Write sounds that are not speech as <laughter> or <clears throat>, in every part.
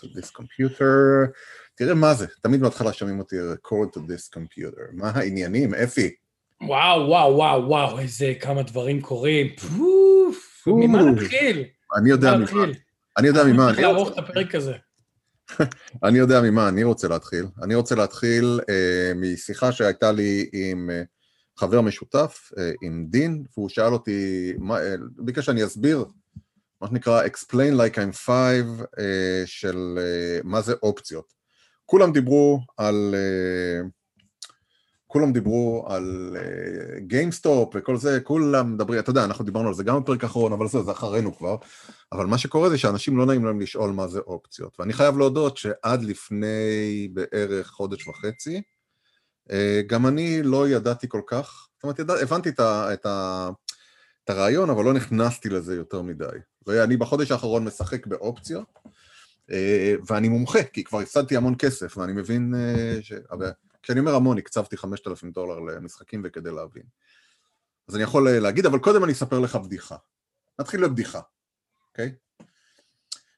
to this computer. תראה מה זה, תמיד בהתחלה שומעים אותי record to this computer. מה העניינים, אפי? וואו, וואו, וואו, וואו, איזה כמה דברים קורים. פוף, ממה נתחיל? אני יודע ממה. אני יודע ממה. אני לערוך את הפרק הזה. <laughs> אני יודע ממה אני רוצה להתחיל. אני רוצה להתחיל אה, משיחה שהייתה לי עם אה, חבר משותף, אה, עם דין, והוא שאל אותי, מה, אה, ביקש שאני אסביר, מה שנקרא explain like I'm five אה, של אה, מה זה אופציות. כולם דיברו על... אה, כולם דיברו על GameStop uh, וכל זה, כולם מדברים, אתה יודע, אנחנו דיברנו על זה גם בפרק האחרון, אבל זה, זה אחרינו כבר, אבל מה שקורה זה שאנשים לא נעים להם לשאול מה זה אופציות, ואני חייב להודות שעד לפני בערך חודש וחצי, uh, גם אני לא ידעתי כל כך, זאת אומרת, ידע, הבנתי את, ה, את, ה, הרעיון, אבל לא נכנסתי לזה יותר מדי. ואני בחודש האחרון משחק באופציות, uh, ואני מומחה, כי כבר הפסדתי המון כסף, ואני מבין uh, ש... כשאני אומר המון, הקצבתי 5,000 דולר למשחקים וכדי להבין. אז אני יכול להגיד, אבל קודם אני אספר לך בדיחה. נתחיל בבדיחה, אוקיי? Okay?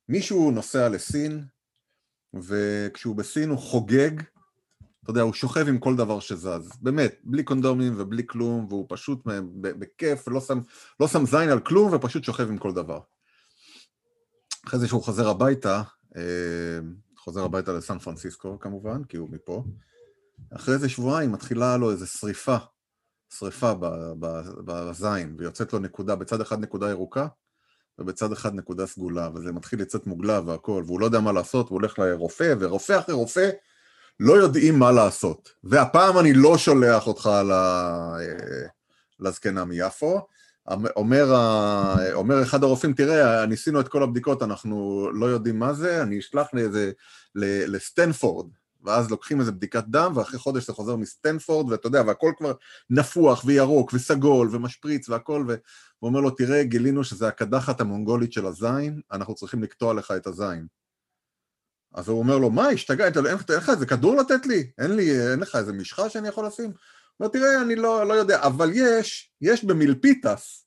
מישהו נוסע לסין, וכשהוא בסין הוא חוגג, אתה יודע, הוא שוכב עם כל דבר שזז, באמת, בלי קונדומים ובלי כלום, והוא פשוט בכיף, לא שם, לא שם זין על כלום ופשוט שוכב עם כל דבר. אחרי זה שהוא חוזר הביתה, אה, חוזר הביתה לסן פרנסיסקו כמובן, כי הוא מפה, אחרי איזה שבועיים מתחילה לו איזו שריפה, שריפה בזין, ויוצאת לו נקודה, בצד אחד נקודה ירוקה, ובצד אחד נקודה סגולה, וזה מתחיל לצאת מוגלה והכל, והוא לא יודע מה לעשות, והוא הולך לרופא, ורופא אחרי רופא לא יודעים מה לעשות. והפעם אני לא שולח אותך לזקנה מיפו, אומר, אומר אחד הרופאים, תראה, ניסינו את כל הבדיקות, אנחנו לא יודעים מה זה, אני אשלח לאיזה, לסטנפורד, ואז לוקחים איזה בדיקת דם, ואחרי חודש זה חוזר מסטנפורד, ואתה יודע, והכל כבר נפוח וירוק וסגול ומשפריץ והכל, והוא אומר לו, תראה, גילינו שזה הקדחת המונגולית של הזין, אנחנו צריכים לקטוע לך את הזין. אז הוא אומר לו, מה, השתגעת, אין, לך איזה כדור לתת לי? אין לי, אין לך איזה משחה שאני יכול לשים? הוא אומר, תראה, אני לא, לא יודע, אבל יש, יש במילפיטס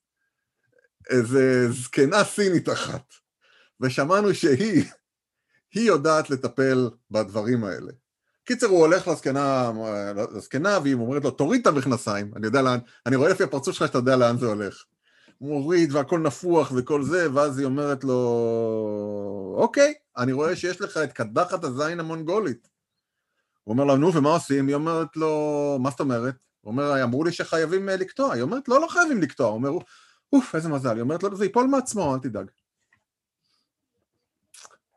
איזה זקנה סינית אחת, ושמענו שהיא, היא יודעת לטפל בדברים האלה. קיצר, הוא הולך לזקנה, לזקנה, והיא אומרת לו, תוריד את המכנסיים, אני יודע לאן, אני רואה לפי הפרצוף שלך שאתה יודע לאן זה הולך. מוריד והכל נפוח וכל זה, ואז היא אומרת לו, אוקיי, אני רואה שיש לך את קדחת הזין המונגולית. הוא אומר לה, נו, ומה עושים? היא אומרת לו, מה זאת אומרת? הוא אומר, אמרו לי שחייבים אה, לקטוע. היא אומרת, לא, לא חייבים לקטוע. הוא אומר, אוף, איזה מזל. היא אומרת לו, זה ייפול מעצמו, אל תדאג.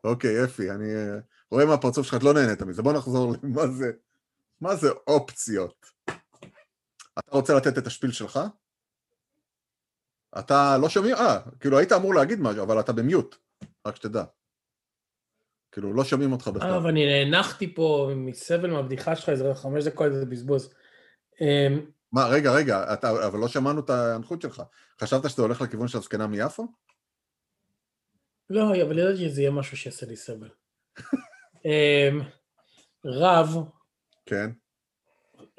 אוקיי, אפי, אני... אה, רואה מהפרצוף שלך, את לא נהנית מזה, בוא נחזור למה זה, מה זה אופציות. אתה רוצה לתת את השפיל שלך? אתה לא שומע, אה, כאילו היית אמור להגיד משהו, אבל אתה במיוט, רק שתדע. כאילו, לא שומעים אותך בכלל. אה, ואני נאנחתי פה מסבל מהבדיחה שלך, איזה חמש דקות, איזה בזבוז. אמ, מה, רגע, רגע, אתה, אבל לא שמענו את ההנחות שלך. חשבת שאתה הולך לכיוון של הזקנה מיפו? לא, אבל ידעתי שזה יהיה משהו שיעשה לי סבל. אמ, רב, כן,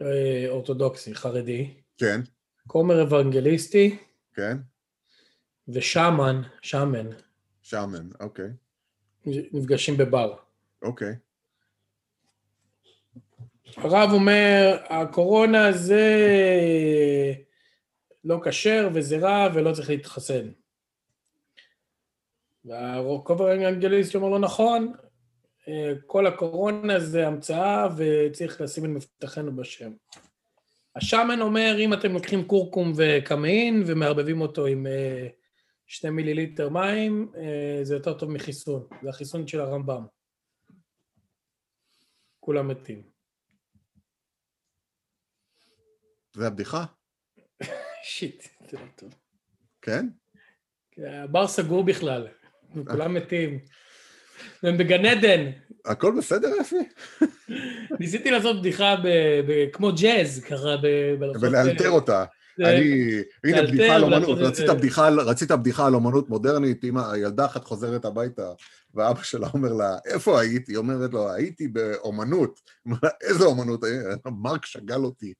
אה, אורתודוקסי, חרדי, כן, כומר אוונגליסטי, כן, ושאמן, שמן, שמן, אוקיי, נפגשים בבר. אוקיי. הרב אומר, הקורונה זה לא כשר וזה רע ולא צריך להתחסן. והכומר האנגליסט אומר לו, נכון, כל הקורונה זה המצאה וצריך לשים את מבטחנו בשם. השאמן אומר, אם אתם לוקחים קורקום וקמאין ומערבבים אותו עם אה, שני מיליליטר מים, אה, זה יותר טוב מחיסון. זה החיסון של הרמב"ם. כולם מתים. זה הבדיחה? <laughs> שיט, זה לא טוב. כן? הבר סגור בכלל, כולם מתים. והם בגן עדן. הכל בסדר, אפי? ניסיתי לעשות בדיחה כמו ג'אז, ככה, ולאלתר אותה. אני, הנה בדיחה על אומנות, רצית בדיחה על אומנות מודרנית, אם הילדה אחת חוזרת הביתה, ואבא שלה אומר לה, איפה הייתי? היא אומרת לו, הייתי באומנות. <laughs> איזה אומנות? מרק שגל אותי.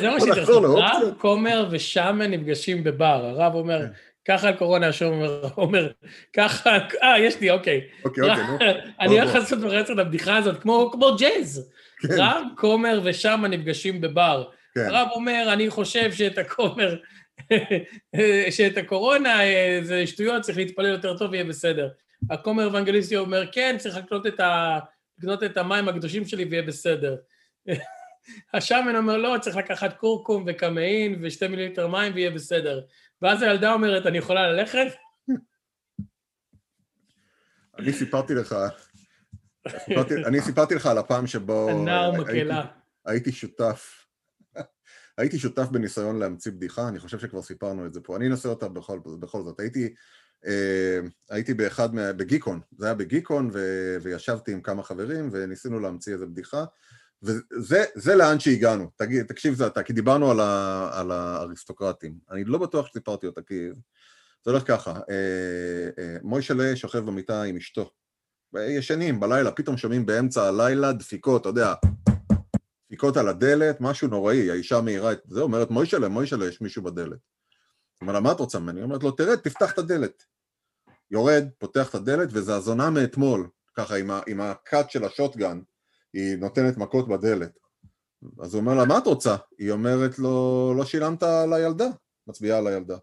זה מה שהתרסק, רב, כומר ושמן נפגשים בבר. הרב אומר, כן. ככה על קורונה, השם אומר, ככה, אה, יש לי, אוקיי. אוקיי, אוקיי, נו. אני הולך לעשות את הבדיחה הזאת, כמו ג'אז. כן. רב, כומר ושמן נפגשים בבר. כן. הרב אומר, אני חושב שאת הכומר, <laughs> שאת הקורונה זה שטויות, צריך להתפלל יותר טוב, יהיה בסדר. הכומר אבנגליסטי אומר, כן, צריך לקנות את, ה... לקנות את המים הקדושים שלי ויהיה בסדר. השמן אומר, לא, צריך לקחת קורקום וקמאין ושתי מיליליטר מים ויהיה בסדר. ואז הילדה אומרת, אני יכולה ללכת? אני סיפרתי לך, סיפרתי, אני סיפרתי לך על הפעם שבו... הנער מקהלה. הייתי שותף, הייתי שותף בניסיון להמציא בדיחה, אני חושב שכבר סיפרנו את זה פה. אני אנסה אותה בכל, בכל זאת. הייתי, אה, הייתי באחד, מה, בגיקון, זה היה בגיקון, ו, וישבתי עם כמה חברים וניסינו להמציא איזה בדיחה. וזה לאן שהגענו, תגיד, תקשיב זה אתה, כי דיברנו על, ה, על האריסטוקרטים, אני לא בטוח שסיפרתי אותה, כי זה הולך ככה, אה, אה, מוישלה שוכב במיטה עם אשתו, ישנים בלילה, פתאום שומעים באמצע הלילה דפיקות, אתה יודע, דפיקות על הדלת, משהו נוראי, האישה מאירה את זה, אומרת מוישלה, מוישלה, יש מישהו בדלת. הוא אומר לה, מה את רוצה ממני? היא אומרת לו, תרד, תפתח את הדלת. יורד, פותח את הדלת, וזה הזונה מאתמול, ככה עם, ה, עם הקאט של השוטגן, היא נותנת מכות בדלת. אז הוא אומר לה, מה את רוצה? היא אומרת לו, לא שילמת על הילדה, מצביעה על הילדה.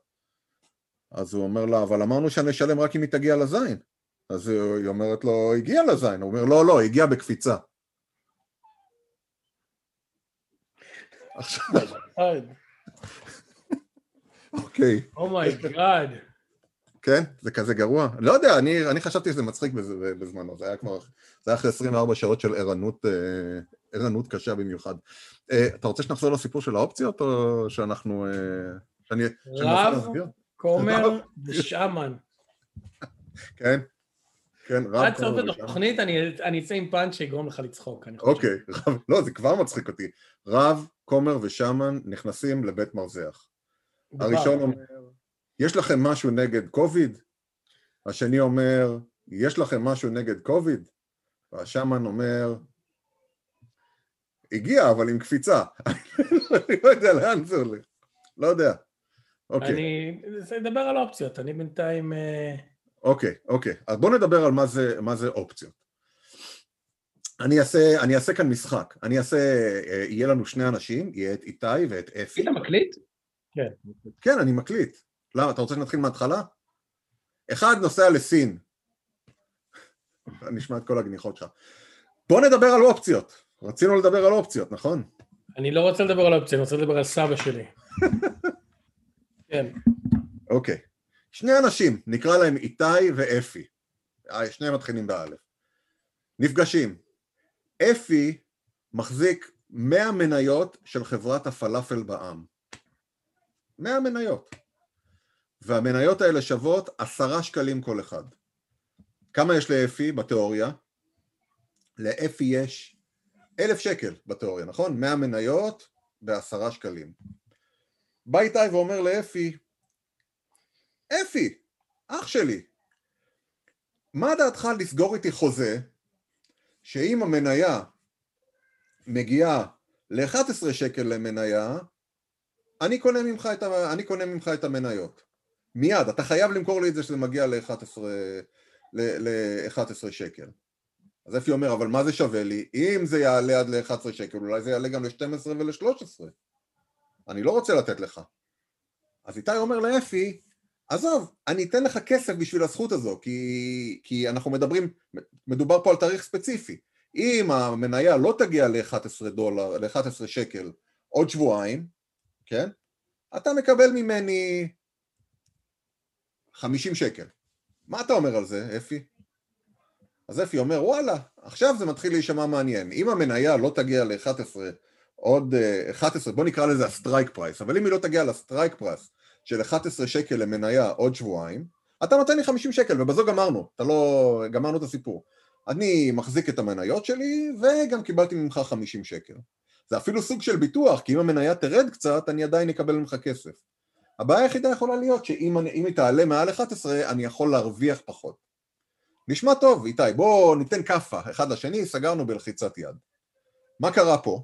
אז הוא אומר לה, אבל אמרנו שאני אשלם רק אם היא תגיע לזין. אז היא אומרת לו, הגיע לזין. הוא אומר, לא, לא, הגיע בקפיצה. עכשיו... <laughs> אוקיי. Oh my God. כן? זה כזה גרוע? לא יודע, אני, אני חשבתי שזה מצחיק בזמנו, זה היה כבר, זה היה אחרי 24 שעות של ערנות, אה, ערנות קשה במיוחד. אה, אתה רוצה שנחזור לסיפור של האופציות, או שאנחנו... אה, שאני... רב, כומר ושאמן. <laughs> כן? כן, רב, עד סוף התוכנית אני אצא עם פאנץ' שיגרום לך לצחוק, אני חושב. אוקיי, לא, זה כבר מצחיק אותי. רב, כומר ושאמן נכנסים לבית מרזח. הראשון אומר... יש לכם משהו נגד קוביד? השני אומר, יש לכם משהו נגד קוביד? והשאמן אומר, הגיע, אבל עם קפיצה. <laughs> אני לא יודע לאן זה הולך. לא יודע. אוקיי. אני אדבר על אופציות, אני בינתיים... אה, אוקיי, אוקיי. אז בואו נדבר על מה זה, מה זה אופציות. אני אעשה, אני אעשה כאן משחק. אני אעשה, אה, יהיה לנו שני אנשים, יהיה את איתי ואת אפי. אתה מקליט? כן. כן, אני מקליט. למה? אתה רוצה שנתחיל מההתחלה? אחד נוסע לסין. נשמע את כל הגניחות שלך. בוא נדבר על אופציות. רצינו לדבר על אופציות, נכון? אני לא רוצה לדבר על אופציות, אני רוצה לדבר על סבא שלי. <laughs> כן. אוקיי. שני אנשים, נקרא להם איתי ואפי. אה, שניהם מתחילים באלף. נפגשים. אפי מחזיק 100 מניות של חברת הפלאפל בעם. 100 מניות. והמניות האלה שוות עשרה שקלים כל אחד. כמה יש לאפי בתיאוריה? לאפי יש אלף שקל בתיאוריה, נכון? מאה מניות בעשרה שקלים. בא איתי ואומר לאפי, אפי, אח שלי, מה דעתך לסגור איתי חוזה שאם המניה מגיעה ל-11 שקל למניה, אני קונה ממך את, ה... אני קונה ממך את המניות. מיד, אתה חייב למכור לי את זה שזה מגיע ל-11 ל- שקל. אז אפי אומר, אבל מה זה שווה לי? אם זה יעלה עד ל-11 שקל, אולי זה יעלה גם ל-12 ול-13. אני לא רוצה לתת לך. אז איתי אומר לאפי, עזוב, אני אתן לך כסף בשביל הזכות הזו, כי, כי אנחנו מדברים, מדובר פה על תאריך ספציפי. אם המניה לא תגיע ל-11 דולר, ל-11 שקל עוד שבועיים, כן? אתה מקבל ממני 50 שקל. מה אתה אומר על זה, אפי? אז אפי אומר, וואלה, עכשיו זה מתחיל להישמע מעניין. אם המניה לא תגיע ל-11, עוד 11, אה, בוא נקרא לזה ה strike price, אבל אם היא לא תגיע ל strike price של 11 שקל למניה עוד שבועיים, אתה נותן לי 50 שקל, ובזו גמרנו, אתה לא... גמרנו את הסיפור. אני מחזיק את המניות שלי, וגם קיבלתי ממך 50 שקל. זה אפילו סוג של ביטוח, כי אם המניה תרד קצת, אני עדיין אקבל ממך כסף. הבעיה היחידה יכולה להיות שאם אני, היא תעלה מעל 11 אני יכול להרוויח פחות. נשמע טוב, איתי, בואו ניתן כאפה אחד לשני, סגרנו בלחיצת יד. מה קרה פה?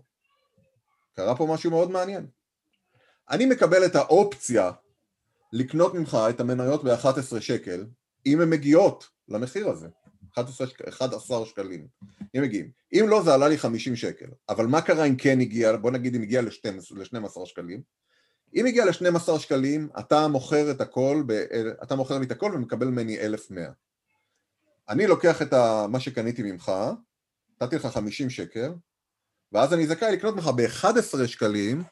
קרה פה משהו מאוד מעניין. אני מקבל את האופציה לקנות ממך את המניות ב-11 שקל, אם הן מגיעות למחיר הזה, 11, 11 שקלים, אם מגיעים. אם לא, זה עלה לי 50 שקל. אבל מה קרה אם כן הגיע, בוא נגיד אם הגיע ל-12 שקלים? אם הגיע ל-12 שקלים, אתה מוכר את הכל, ב, אתה מוכר לי את הכל ומקבל ממני 1,100. אני לוקח את ה, מה שקניתי ממך, נתתי לך 50 שקל, ואז אני זכאי לקנות ממך ב-11 שקלים,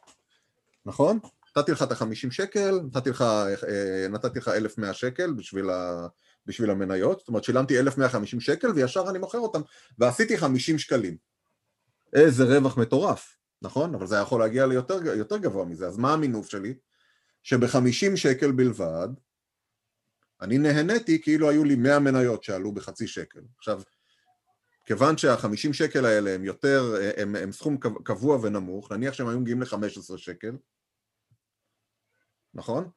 נכון? נתתי לך את ה-50 שקל, נתתי לך, אה, נתתי לך 1,100 שקל בשביל, ה, בשביל המניות, זאת אומרת שילמתי 1,150 שקל וישר אני מוכר אותם, ועשיתי 50 שקלים. איזה רווח מטורף, נכון? אבל זה יכול להגיע ליותר יותר גבוה מזה, אז מה המינוף שלי? שב-50 שקל בלבד, אני נהניתי כאילו היו לי 100 מניות שעלו בחצי שקל. עכשיו, כיוון שהחמישים שקל האלה הם יותר, הם, הם סכום קבוע ונמוך, נניח שהם היו מגיעים ל-15 שקל, נכון?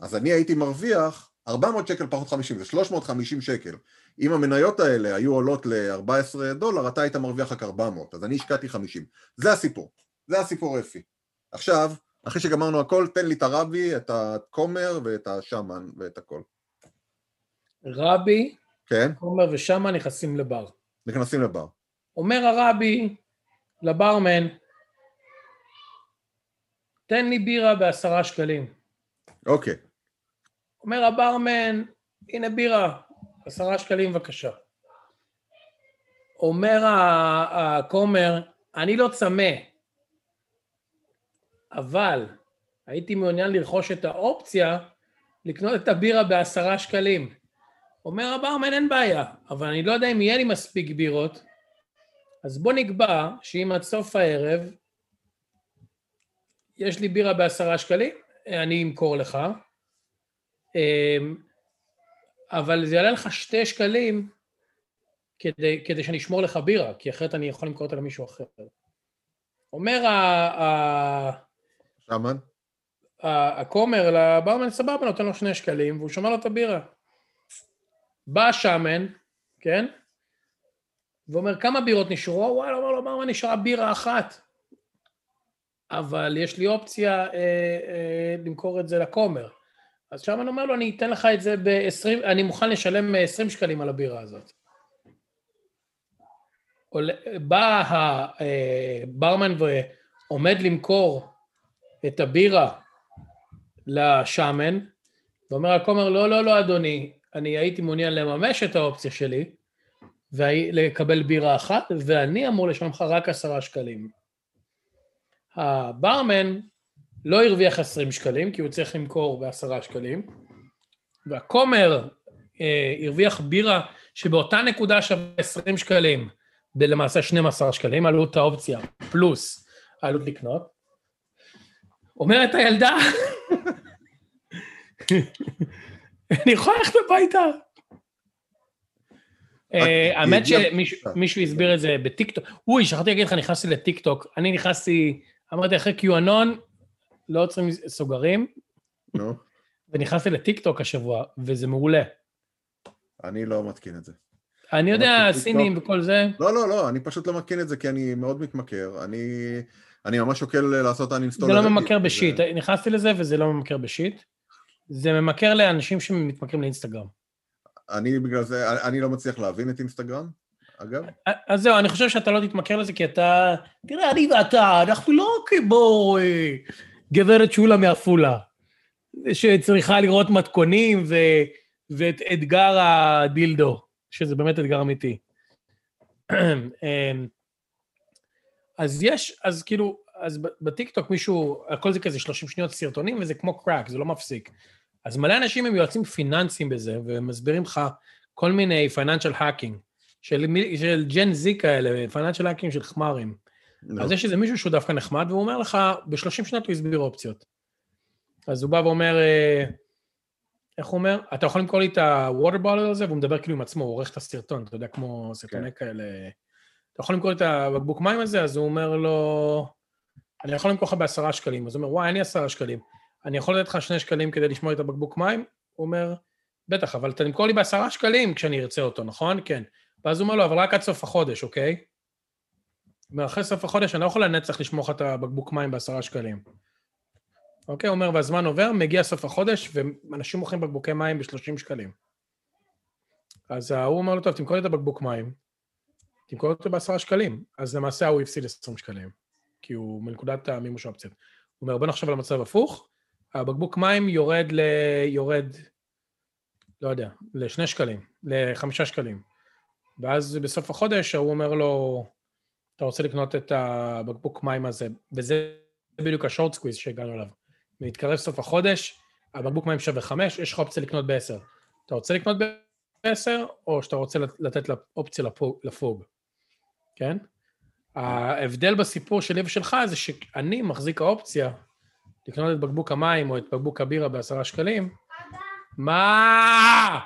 אז אני הייתי מרוויח 400 שקל פחות 50, זה 350 שקל. אם המניות האלה היו עולות ל-14 דולר, אתה היית מרוויח רק 400, אז אני השקעתי 50. זה הסיפור, זה הסיפור אפי. עכשיו, אחרי שגמרנו הכל, תן לי את הרבי, את הכומר ואת השמן ואת הכל. רבי, כן? כומר ושמן נכנסים לבר. נכנסים לבר. אומר הרבי לברמן, תן לי בירה בעשרה שקלים. אוקיי. אומר הברמן, הנה בירה, עשרה שקלים בבקשה. אומר הכומר, אני לא צמא, אבל הייתי מעוניין לרכוש את האופציה לקנות את הבירה בעשרה שקלים. אומר הברמן, אין בעיה, אבל אני לא יודע אם יהיה לי מספיק בירות, אז בוא נקבע שאם עד סוף הערב יש לי בירה בעשרה שקלים, אני אמכור לך, אמ, אבל זה יעלה לך שתי שקלים כדי, כדי שאני אשמור לך בירה, כי אחרת אני יכול למכור אותה למישהו אחר. אומר ה... שמן? הכומר לברמן, סבבה, נותן לו שני שקלים, והוא שומר לו את הבירה. בא השמן, כן? ואומר, כמה בירות נשארו? וואלה, אומר לו, מה נשארה בירה אחת? אבל יש לי אופציה אה, אה, למכור את זה לכומר. אז שמן אומר לו, אני אתן לך את זה ב-20, אני מוכן לשלם 20 שקלים על הבירה הזאת. בא הברמן אה, ועומד למכור את הבירה לשמן, ואומר הכומר, לא, לא, לא, אדוני, אני הייתי מעוניין לממש את האופציה שלי, ולקבל בירה אחת, ואני אמור לשלם לך רק עשרה שקלים. הברמן לא הרוויח עשרים שקלים, כי הוא צריך למכור בעשרה שקלים, והכומר אה, הרוויח בירה שבאותה נקודה שווה עשרים שקלים, ולמעשה 12 שקלים, עלות האופציה, פלוס העלות לקנות. אומרת הילדה, אני יכולה ללכת הביתה. אה, האמת שמישהו הסביר את זה בטיקטוק. אוי, שכחתי להגיד לך, נכנסתי לטיקטוק. אני נכנסתי, אמרתי אחרי קיואנון, לא עוצרים סוגרים. נו. ונכנסתי לטיקטוק השבוע, וזה מעולה. אני לא מתקין את זה. אני יודע, סינים וכל זה. לא, לא, לא, אני פשוט לא מתקין את זה כי אני מאוד מתמכר. אני, אני ממש שוקל לעשות אנינסטול. זה לא ממכר בשיט. נכנסתי לזה וזה לא ממכר בשיט. זה ממכר לאנשים שמתמכרים לאינסטגרם. אני בגלל זה, אני לא מצליח להבין את אינסטגרם, אגב. אז זהו, אני חושב שאתה לא תתמכר לזה כי אתה... תראה, אני ואתה, אנחנו לא כמו אה, גברת שולה מעפולה, שצריכה לראות מתכונים ו... ואת אתגר הדילדו, שזה באמת אתגר אמיתי. <clears throat> אז יש, אז כאילו, אז בטיקטוק מישהו, הכל זה כזה 30 שניות סרטונים וזה כמו crack, זה לא מפסיק. אז מלא אנשים הם יועצים פיננסיים בזה, והם מסבירים לך כל מיני financial hacking, של, של Gen Z כאלה, financial hacking של חמרים. No. אז יש איזה מישהו שהוא דווקא נחמד, והוא אומר לך, ב-30 שנות הוא הסביר אופציות. אז הוא בא ואומר, אה, איך הוא אומר? אתה יכול למכור לי את הווטר בוטל הזה, והוא מדבר כאילו עם עצמו, הוא עורך את הסרטון, אתה יודע, כמו סרטוני okay. כן. כאלה. אתה יכול למכור את הבקבוק מים הזה? אז הוא אומר לו, אני יכול למכור לך בעשרה שקלים. אז הוא אומר, וואי, אין לי עשרה שקלים. אני יכול לתת לך שני שקלים כדי לשמור את הבקבוק מים? הוא אומר, בטח, אבל אתה תמכור לי בעשרה שקלים כשאני ארצה אותו, נכון? כן. ואז הוא אומר לו, אבל רק עד סוף החודש, אוקיי? ואחרי סוף החודש אני לא יכול לנצח לשמור לך את הבקבוק מים בעשרה שקלים. אוקיי, הוא אומר, והזמן עובר, מגיע סוף החודש, ואנשים מוכרים בקבוקי מים ב-30 שקלים. אז ההוא אומר לו, טוב, תמכור לי את הבקבוק מים, תמכור אותו בעשרה שקלים. אז למעשה ההוא הפסיד 20 שקלים, כי הוא מנקודת המימוש האופציות. הוא אומר, בוא נחשוב על המצב הפוך, הבקבוק מים יורד ל... יורד, לא יודע, לשני שקלים, לחמישה שקלים. ואז בסוף החודש ההוא אומר לו, אתה רוצה לקנות את הבקבוק מים הזה, וזה בדיוק ה short squeeze שהגענו אליו. מתקרב סוף החודש, הבקבוק מים שווה חמש, יש לך אופציה לקנות בעשר. אתה רוצה לקנות בעשר, או שאתה רוצה לתת אופציה לפוג, כן? ההבדל בסיפור שלי ושלך זה שאני מחזיק האופציה לקנות את בקבוק המים או את בקבוק הבירה בעשרה שקלים. אבא. מה?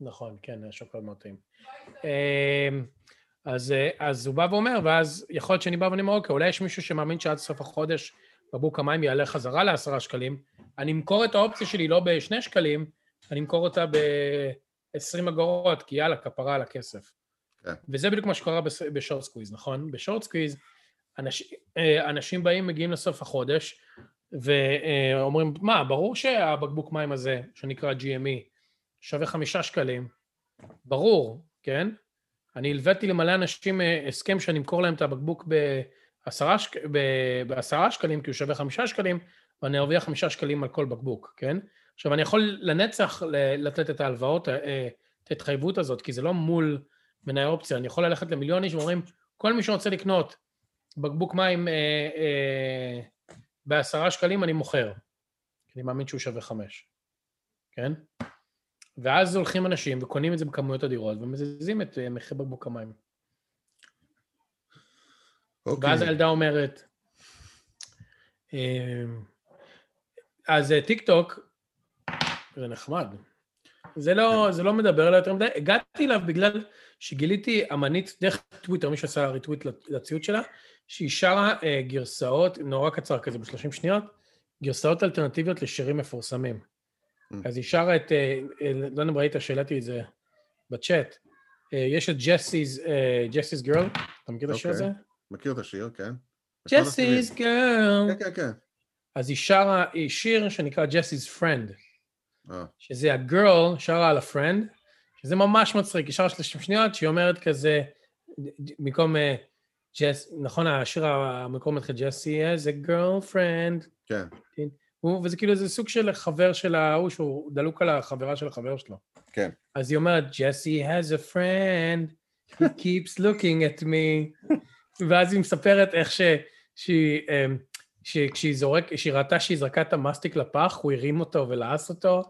נכון, כן, השוקולד מאוד טעים. אמ, אז, אז הוא בא ואומר, ואז יכול להיות שאני בא ואני אומר, אוקיי, אולי יש מישהו שמאמין שעד סוף החודש בקבוק המים יעלה חזרה לעשרה שקלים, אני אמכור את האופציה שלי לא בשני שקלים, אני אמכור אותה ב-20 אגורות, כי יאללה, כפרה על הכסף. כן. וזה בדיוק מה שקורה ב short squeeze, נכון? ב short squeeze, אנש, אה, אנשים באים, מגיעים לסוף החודש, ואומרים, מה, ברור שהבקבוק מים הזה, שנקרא GME, שווה חמישה שקלים, ברור, כן? אני הלוויתי למלא אנשים אה, הסכם שאני אמכור להם את הבקבוק בעשרה, שק... בעשרה שקלים, כי הוא שווה חמישה שקלים, ואני ארוויח חמישה שקלים על כל בקבוק, כן? עכשיו, אני יכול לנצח לתת את ההלוואות, אה, את ההתחייבות הזאת, כי זה לא מול מנהל אופציה, אני יכול ללכת למיליון איש ואומרים, כל מי שרוצה לקנות בקבוק מים אה, אה, בעשרה שקלים, אני מוכר. אני מאמין שהוא שווה חמש, כן? ואז הולכים אנשים וקונים את זה בכמויות אדירות ומזיזים את אה, מחיר בקבוק המים. אוקיי. ואז הילדה אומרת, אה, אז אה, טיק טוק, זה נחמד. זה לא, זה לא מדבר אליי יותר מדי. הגעתי אליו בגלל שגיליתי אמנית דרך טוויטר, מי שעשה ריטוויט לציוץ שלה, שהיא שרה אה, גרסאות, נורא קצר כזה, ב-30 שניות, גרסאות אלטרנטיביות לשירים מפורסמים. Mm. אז היא שרה את, אה, אה, לא יודע אם ראית שהעליתי את זה בצ'אט, אה, יש את ג'סי's, ג'סי's גרל, אתה מכיר את השיר הזה? מכיר את השיר, כן. ג'סי's Girl. כן, כן, כן. אז היא שרה, שיר שנקרא Jessie's Friend. שזה הגרל שרה על ה friend, שזה ממש מצחיק, היא שרה 30 שניות, שהיא אומרת כזה, במקום Jess, נכון, השיר המקום מתחיל Jessie has a girlfriend. כן. וזה כאילו איזה סוג של חבר של ההוא שהוא דלוק על החברה של החבר שלו. כן. אז היא אומרת, Jessie has a friend, he <laughs> keeps looking at me. ואז היא מספרת איך ש... שהיא, אמ, שכשהיא זורק, כשהיא ראתה שהיא זרקה את המסטיק לפח, הוא הרים אותו ולעס אותו.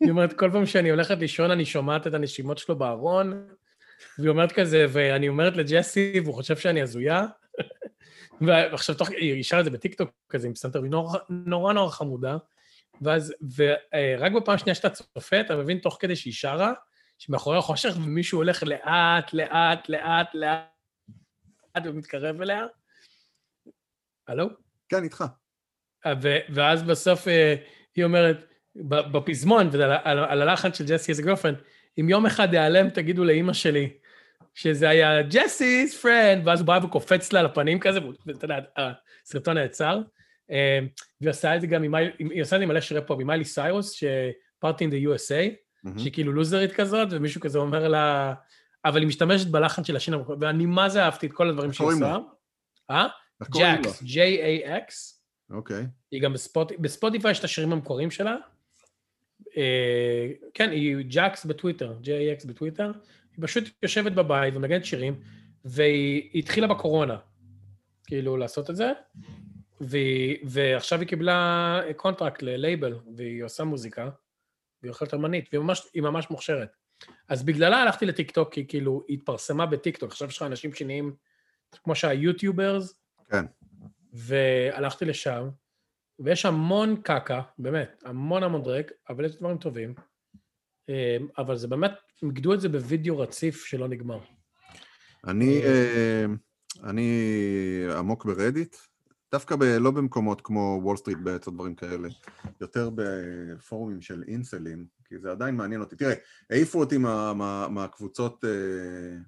היא אומרת, כל פעם שאני הולכת לישון אני שומעת את הנשימות שלו בארון, והיא אומרת כזה, ואני אומרת לג'סי, והוא חושב שאני הוזה. ועכשיו, תוך, היא אישרה את זה בטיקטוק כזה עם סנטר, והיא נורא נורא נורא חמודה. ואז, ורק בפעם שנייה שאתה צופה, אתה מבין תוך כדי שהיא שרה, שמאחורה חושך ומישהו הולך לאט, לאט, לאט, לאט, ומתקרב אליה. הלו? כן, איתך. ואז בסוף אה, היא אומרת, בפזמון, על הלחן של Jessie is a girlfriend, אם יום אחד ייעלם, תגידו לאימא שלי שזה היה Jessie's friend, ואז הוא בא וקופץ לה על הפנים כזה, ואתה יודע, הסרטון נעצר. אה, והיא עושה את זה גם עם, היא עושה את זה עם מלא שירי פופ, עם מיילי סיירוס, ש Party in the USA, שהיא כאילו לוזרית כזאת, ומישהו כזה אומר לה, אבל היא משתמשת בלחן של השין, ואני מה זה אהבתי את כל הדברים שהיא עושה. אה? ג'קס, J-A-X. אוקיי. היא גם בספוטיפיי יש את השירים המקוריים שלה. אה, כן, היא ג'קס בטוויטר, J-A-X בטוויטר. היא פשוט יושבת בבית ומנגנת שירים, והיא התחילה בקורונה, כאילו, לעשות את זה, והיא, ועכשיו היא קיבלה קונטרקט ללייבל, והיא עושה מוזיקה, והיא אחלה אמנית, והיא ממש, ממש מוכשרת. אז בגללה הלכתי לטיקטוק, כי כאילו, היא התפרסמה בטיקטוק, עכשיו יש לך אנשים שנהיים כמו שהיוטיוברס, כן. והלכתי לשם, ויש המון קקה, באמת, המון המון dreck, אבל יש דברים טובים. אמ, אבל זה באמת, מיקדו את זה בווידאו רציף שלא נגמר. אני, אה, אני עמוק ברדיט, דווקא ב, לא במקומות כמו Wall Street Bets או דברים כאלה, יותר בפורומים של אינסלים, כי זה עדיין מעניין אותי. תראה, העיפו אותי מה, מה, מהקבוצות, אה,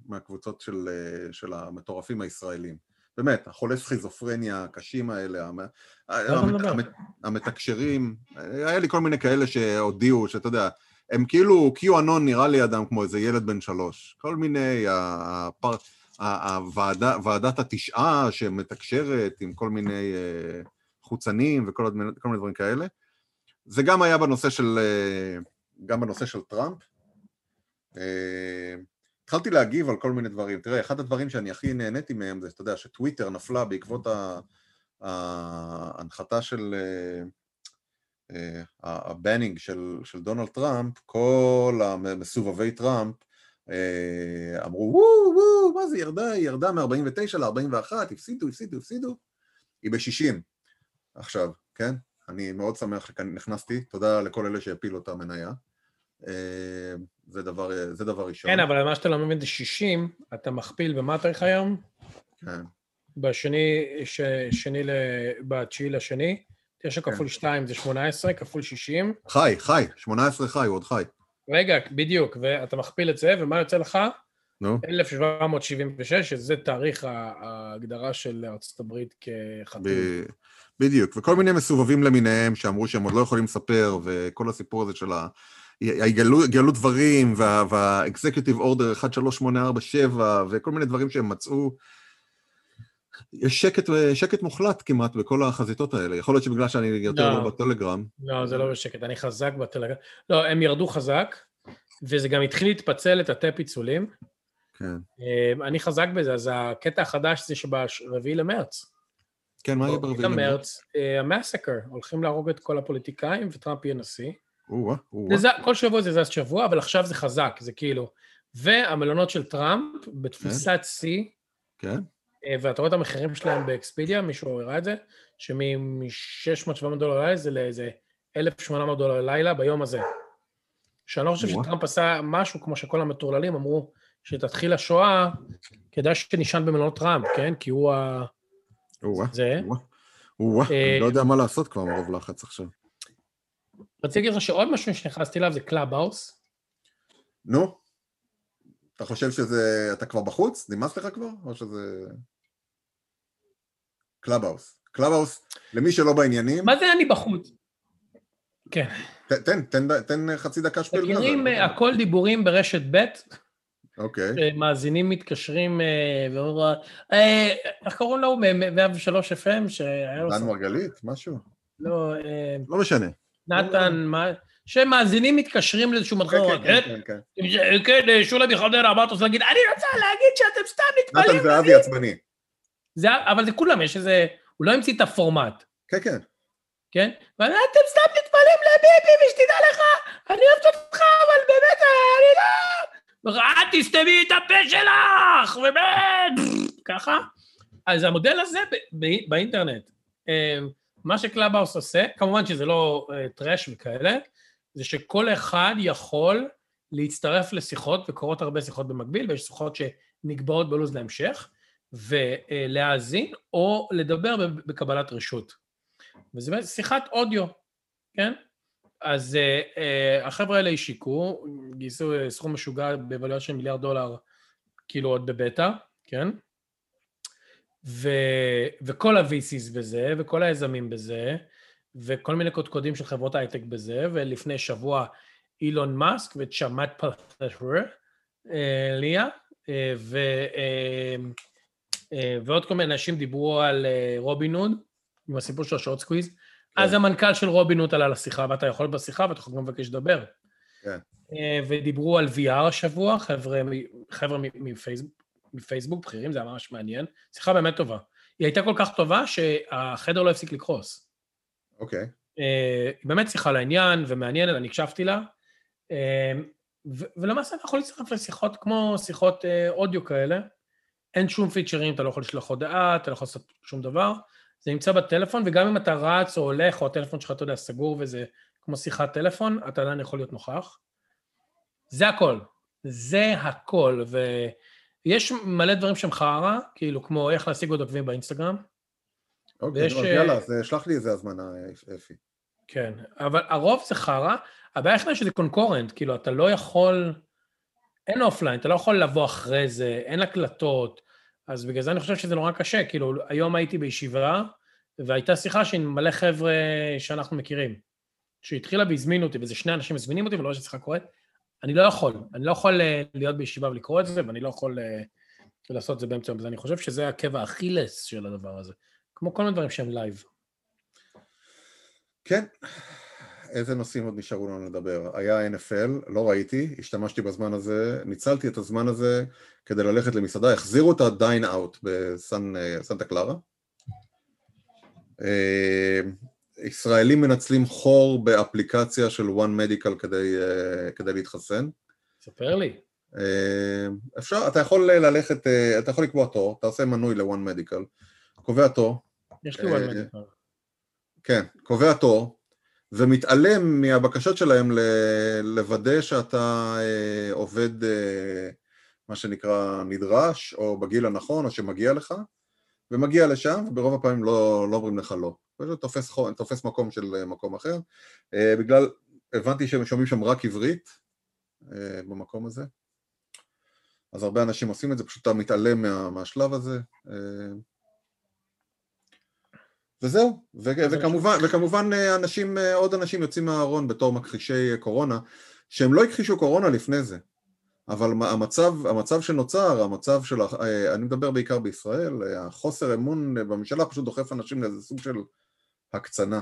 מהקבוצות של, אה, של המטורפים הישראלים. באמת, החולי סכיזופרניה הקשים האלה, המת, המת, המתקשרים, היה לי כל מיני כאלה שהודיעו, שאתה יודע, הם כאילו, קיו-אנון נראה לי אדם כמו איזה ילד בן שלוש. כל מיני, הפר... הוועדה, ועדת התשעה שמתקשרת עם כל מיני אה, חוצנים וכל מיני דברים כאלה. זה גם היה בנושא של, אה, גם בנושא של טראמפ. אה, התחלתי להגיב על כל מיני דברים. תראה, אחד הדברים שאני הכי נהניתי מהם זה, אתה יודע, שטוויטר נפלה בעקבות ההנחתה של ה banning של, של דונלד טראמפ, כל המסובבי טראמפ אמרו, וואו, וואו, מה זה, ירדה, היא ירדה מ-49 ל-41, הפסידו, הפסידו, הפסידו, היא ב-60 עכשיו, כן? אני מאוד שמח שנכנסתי, תודה לכל אלה שהפילו את המניה. דבר, זה דבר ראשון. כן, אבל מה שאתה לא מבין זה 60, אתה מכפיל במה התאריך היום? כן. בשני, ש, שני, בתשיעי לשני, 9 כן. כפול 2 זה 18, כפול 60. חי, חי, 18 חי, הוא עוד חי. רגע, בדיוק, ואתה מכפיל את זה, ומה יוצא לך? נו. 1776, שזה תאריך ההגדרה של ארצות הברית כחתום. ב... בדיוק, וכל מיני מסובבים למיניהם שאמרו שהם עוד לא יכולים לספר, וכל הסיפור הזה של ה... יגלו דברים, וה-Executive Order 13847, וכל מיני דברים שהם מצאו. יש שקט, שקט מוחלט כמעט בכל החזיתות האלה. יכול להיות שבגלל שאני יותר לא, לא בטלגרם. לא, זה לא בשקט, אני חזק בטלגרם. לא, הם ירדו חזק, וזה גם התחיל להתפצל לתתי פיצולים. כן. אמ, אני חזק בזה, אז הקטע החדש זה שברביעי למרץ. כן, מה יהיה ברביעי למרץ? אה, המאסקר, הולכים להרוג את כל הפוליטיקאים וטראמפ יהיה נשיא. או-אה. כל שבוע זה זז שבוע, אבל עכשיו זה חזק, זה כאילו... והמלונות של טראמפ, בתפיסת שיא, כן. כן. אה, ואתה רואה את המחירים שלהם באקספידיה, מישהו הראה את זה, שמ-600-700 דולר לילה זה לאיזה 1,800 דולר לילה ביום הזה. שאני לא חושב שטראמפ עשה משהו כמו שכל המטורללים אמרו, שתתחיל השואה, כדאי שנשען במלונות טראמפ, כן? כי הוא ה... זה. או-אה, אני לא יודע מה לעשות כבר מרוב לחץ עכשיו. רציתי להגיד לך שעוד משהו שנכנסתי אליו זה Clubhouse. נו, אתה חושב שזה, אתה כבר בחוץ? נמאס לך כבר? או שזה... Clubhouse. Clubhouse, למי שלא בעניינים... מה זה אני בחוץ? כן. תן, תן, תן חצי דקה שפיל. מכירים אה, הכל דיבורים ברשת ב' אוקיי. מאזינים מתקשרים אה, ואומרים, אה, איך קוראים לו? 103 FM שהיה לו... דן מרגלית? משהו? לא... לא משנה. נתן, מה... שמאזינים מתקשרים לאיזשהו מדחור, כן, כן, כן, כן, כן, שולה מחדרה, מה אתה רוצה להגיד? אני רוצה להגיד שאתם סתם נטפלים. נתן זהבי עצבני. אבל זה כולם, יש איזה, הוא לא המציא את הפורמט. כן, כן. כן? ואתם סתם נטפלים לביבי, ושתדע לך, אני אוהבת אותך, אבל באמת, אני לא... את תסתמי את הפה שלך, באמת, ככה. אז המודל הזה באינטרנט, מה ש Clubhouse עושה, כמובן שזה לא trash וכאלה, זה שכל אחד יכול להצטרף לשיחות, וקורות הרבה שיחות במקביל, ויש שיחות שנקבעות בלו"ז להמשך, ולהאזין או לדבר בקבלת רשות. וזה שיחת אודיו, כן? אז uh, uh, החבר'ה האלה השיקו, גייסו סכום משוגע בבעלויות של מיליארד דולר, כאילו עוד בבטא, כן? ו, וכל ה-VCs בזה, וכל היזמים בזה, וכל מיני קודקודים של חברות הייטק בזה, ולפני שבוע אילון מאסק וצ'אמט פלטר, אה, ליה, אה, ו, אה, ועוד כל מיני אנשים דיברו על רובין הוד, עם הסיפור של ה short squeeze. כן. אז המנכ"ל של רובין הוד עלה לשיחה, ואתה יכול בשיחה, ואתה יכול גם לבקש לדבר. כן. ודיברו על VR השבוע, חבר'ה, חבר'ה מפייסבוק, מפייסבוק בכירים, זה היה ממש מעניין. שיחה באמת טובה. היא הייתה כל כך טובה שהחדר לא הפסיק לקרוס. אוקיי. אה, היא באמת שיחה לעניין ומעניינת, אני הקשבתי לה. אה, ולמעשה אתה יכול להצטרף לשיחות כמו שיחות אה, אודיו כאלה. אין שום פיצ'רים, אתה לא יכול לשלוח הודעה, אתה לא יכול לעשות שום דבר. זה נמצא בטלפון, וגם אם אתה רץ או הולך, או הטלפון שלך, אתה יודע, סגור וזה כמו שיחת טלפון, אתה עדיין יכול להיות נוכח. זה הכל. זה הכל. ויש מלא דברים שהם חרא, כאילו כמו איך להשיג עוד עוקבים באינסטגרם. אוקיי, ויש, אה, יאללה, אז אה, שלח לי איזה הזמנה, אפי. כן, אבל הרוב זה חרא, הבעיה היחידה שזה concurrent, כאילו, אתה לא יכול, אין offline, אתה לא יכול לבוא אחרי זה, אין הקלטות, אז בגלל זה אני חושב שזה נורא קשה, כאילו, היום הייתי בישיבה, והייתה שיחה עם מלא חבר'ה שאנחנו מכירים, שהתחילה והזמינו אותי, וזה שני אנשים מזמינים אותי, ולא רואה שהשיחה קורית, אני לא יכול, אני לא יכול אה, להיות בישיבה ולקרוא את זה, ואני לא יכול אה, לעשות את זה באמצע היום, אני חושב שזה עקב האכילס של הדבר הזה, כמו כל מיני דברים שהם live. כן. איזה נושאים עוד נשארו לנו לדבר? היה NFL, לא ראיתי, השתמשתי בזמן הזה, ניצלתי את הזמן הזה כדי ללכת למסעדה, החזירו את ה-dine out בסנטה קלרה. אה, ישראלים מנצלים חור באפליקציה של One Medical כדי, אה, כדי להתחסן. ספר לי. אה, אפשר, אתה יכול ללכת, אתה יכול לקבוע תור, אתה עושה מנוי ל-one medical, קובע תור. יש לי one medical. כן, קובע תור, ומתעלם מהבקשות שלהם לוודא שאתה אה, עובד, אה, מה שנקרא, נדרש, או בגיל הנכון, או שמגיע לך, ומגיע לשם, וברוב הפעמים לא, לא אומרים לך לא. פשוט תופס, תופס מקום של אה, מקום אחר. בגלל, הבנתי שהם שומעים שם רק עברית במקום הזה. אז הרבה אנשים עושים את זה, פשוט אתה מתעלם מה, מהשלב הזה. וזהו, ו- וכמובן, וכמובן אנשים, עוד אנשים יוצאים מהארון בתור מכחישי קורונה, שהם לא הכחישו קורונה לפני זה, אבל המצב, המצב שנוצר, המצב של, אני מדבר בעיקר בישראל, החוסר אמון בממשלה פשוט דוחף אנשים לאיזה סוג של הקצנה.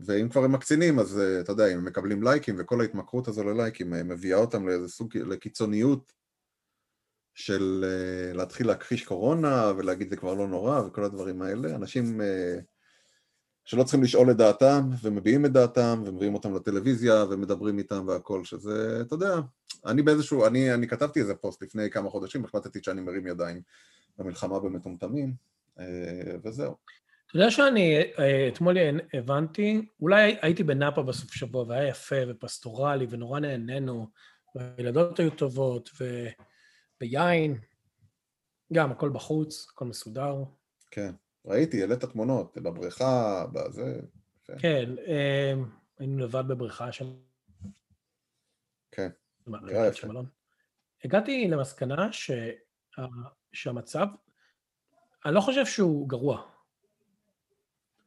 ואם כבר הם מקצינים, אז אתה יודע, אם הם מקבלים לייקים וכל ההתמכרות הזו ללייקים מביאה אותם לאיזה סוג, לקיצוניות של להתחיל להכחיש קורונה ולהגיד זה כבר לא נורא וכל הדברים האלה. אנשים שלא צריכים לשאול את דעתם ומביעים את דעתם ומביאים אותם לטלוויזיה ומדברים איתם והכל, שזה, אתה יודע, אני באיזשהו, אני, אני כתבתי איזה פוסט לפני כמה חודשים, החלטתי שאני מרים ידיים במלחמה במטומטמים, uh, וזהו. אתה יודע שאני אתמול הבנתי, אולי הייתי בנאפה בסוף שבוע והיה יפה ופסטורלי ונורא נהנינו, והילדות היו טובות, ו... ביין, גם הכל בחוץ, הכל מסודר. כן, ראיתי, העלית תמונות, בבריכה, בזה. כן, אמ, היינו לבד בבריכה שם. כן. הגעתי למסקנה ש... שהמצב, אני לא חושב שהוא גרוע,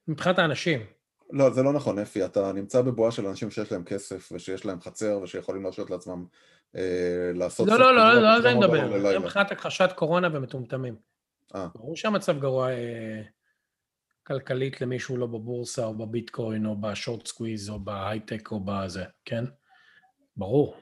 מבחינת האנשים. לא, זה לא נכון, אפי, אתה נמצא בבועה של אנשים שיש להם כסף ושיש להם חצר ושיכולים להרשות לעצמם אה, לעשות... לא, לא, לא, לא על זה אני מדבר, זה מבחינת הכחשת קורונה ומטומטמים. אה. ברור שהמצב גרוע אה, כלכלית למישהו לא בבורסה או בביטקוין או ב short squeeze או בהייטק או בזה, כן? ברור.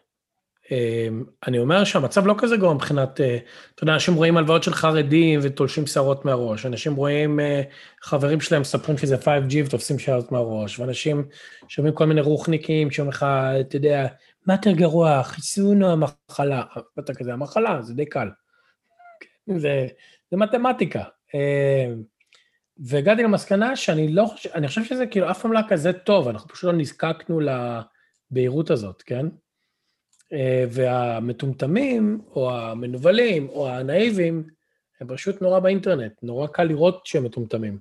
אמ, אני אומר שהמצב לא כזה גרוע מבחינת, אה, אתה יודע, אנשים רואים הלוואות של חרדים ותולשים שערות מהראש, אנשים רואים אה, חברים שלהם מספרים שזה 5G ותופסים שערות מהראש, ואנשים שומעים כל מיני רוחניקים שאומרים לך, אתה יודע, מה יותר גרוע, חיסון או המחלה? אתה כזה, המחלה, זה די קל. זה, זה מתמטיקה. אמ, והגעתי למסקנה שאני לא חושב, אני חושב שזה כאילו אף פעם לא כזה טוב, אנחנו פשוט לא נזקקנו לבהירות הזאת, כן? אה, והמטומטמים, או המנוולים, או הנאיבים, הם פשוט נורא באינטרנט, נורא קל לראות שהם מטומטמים.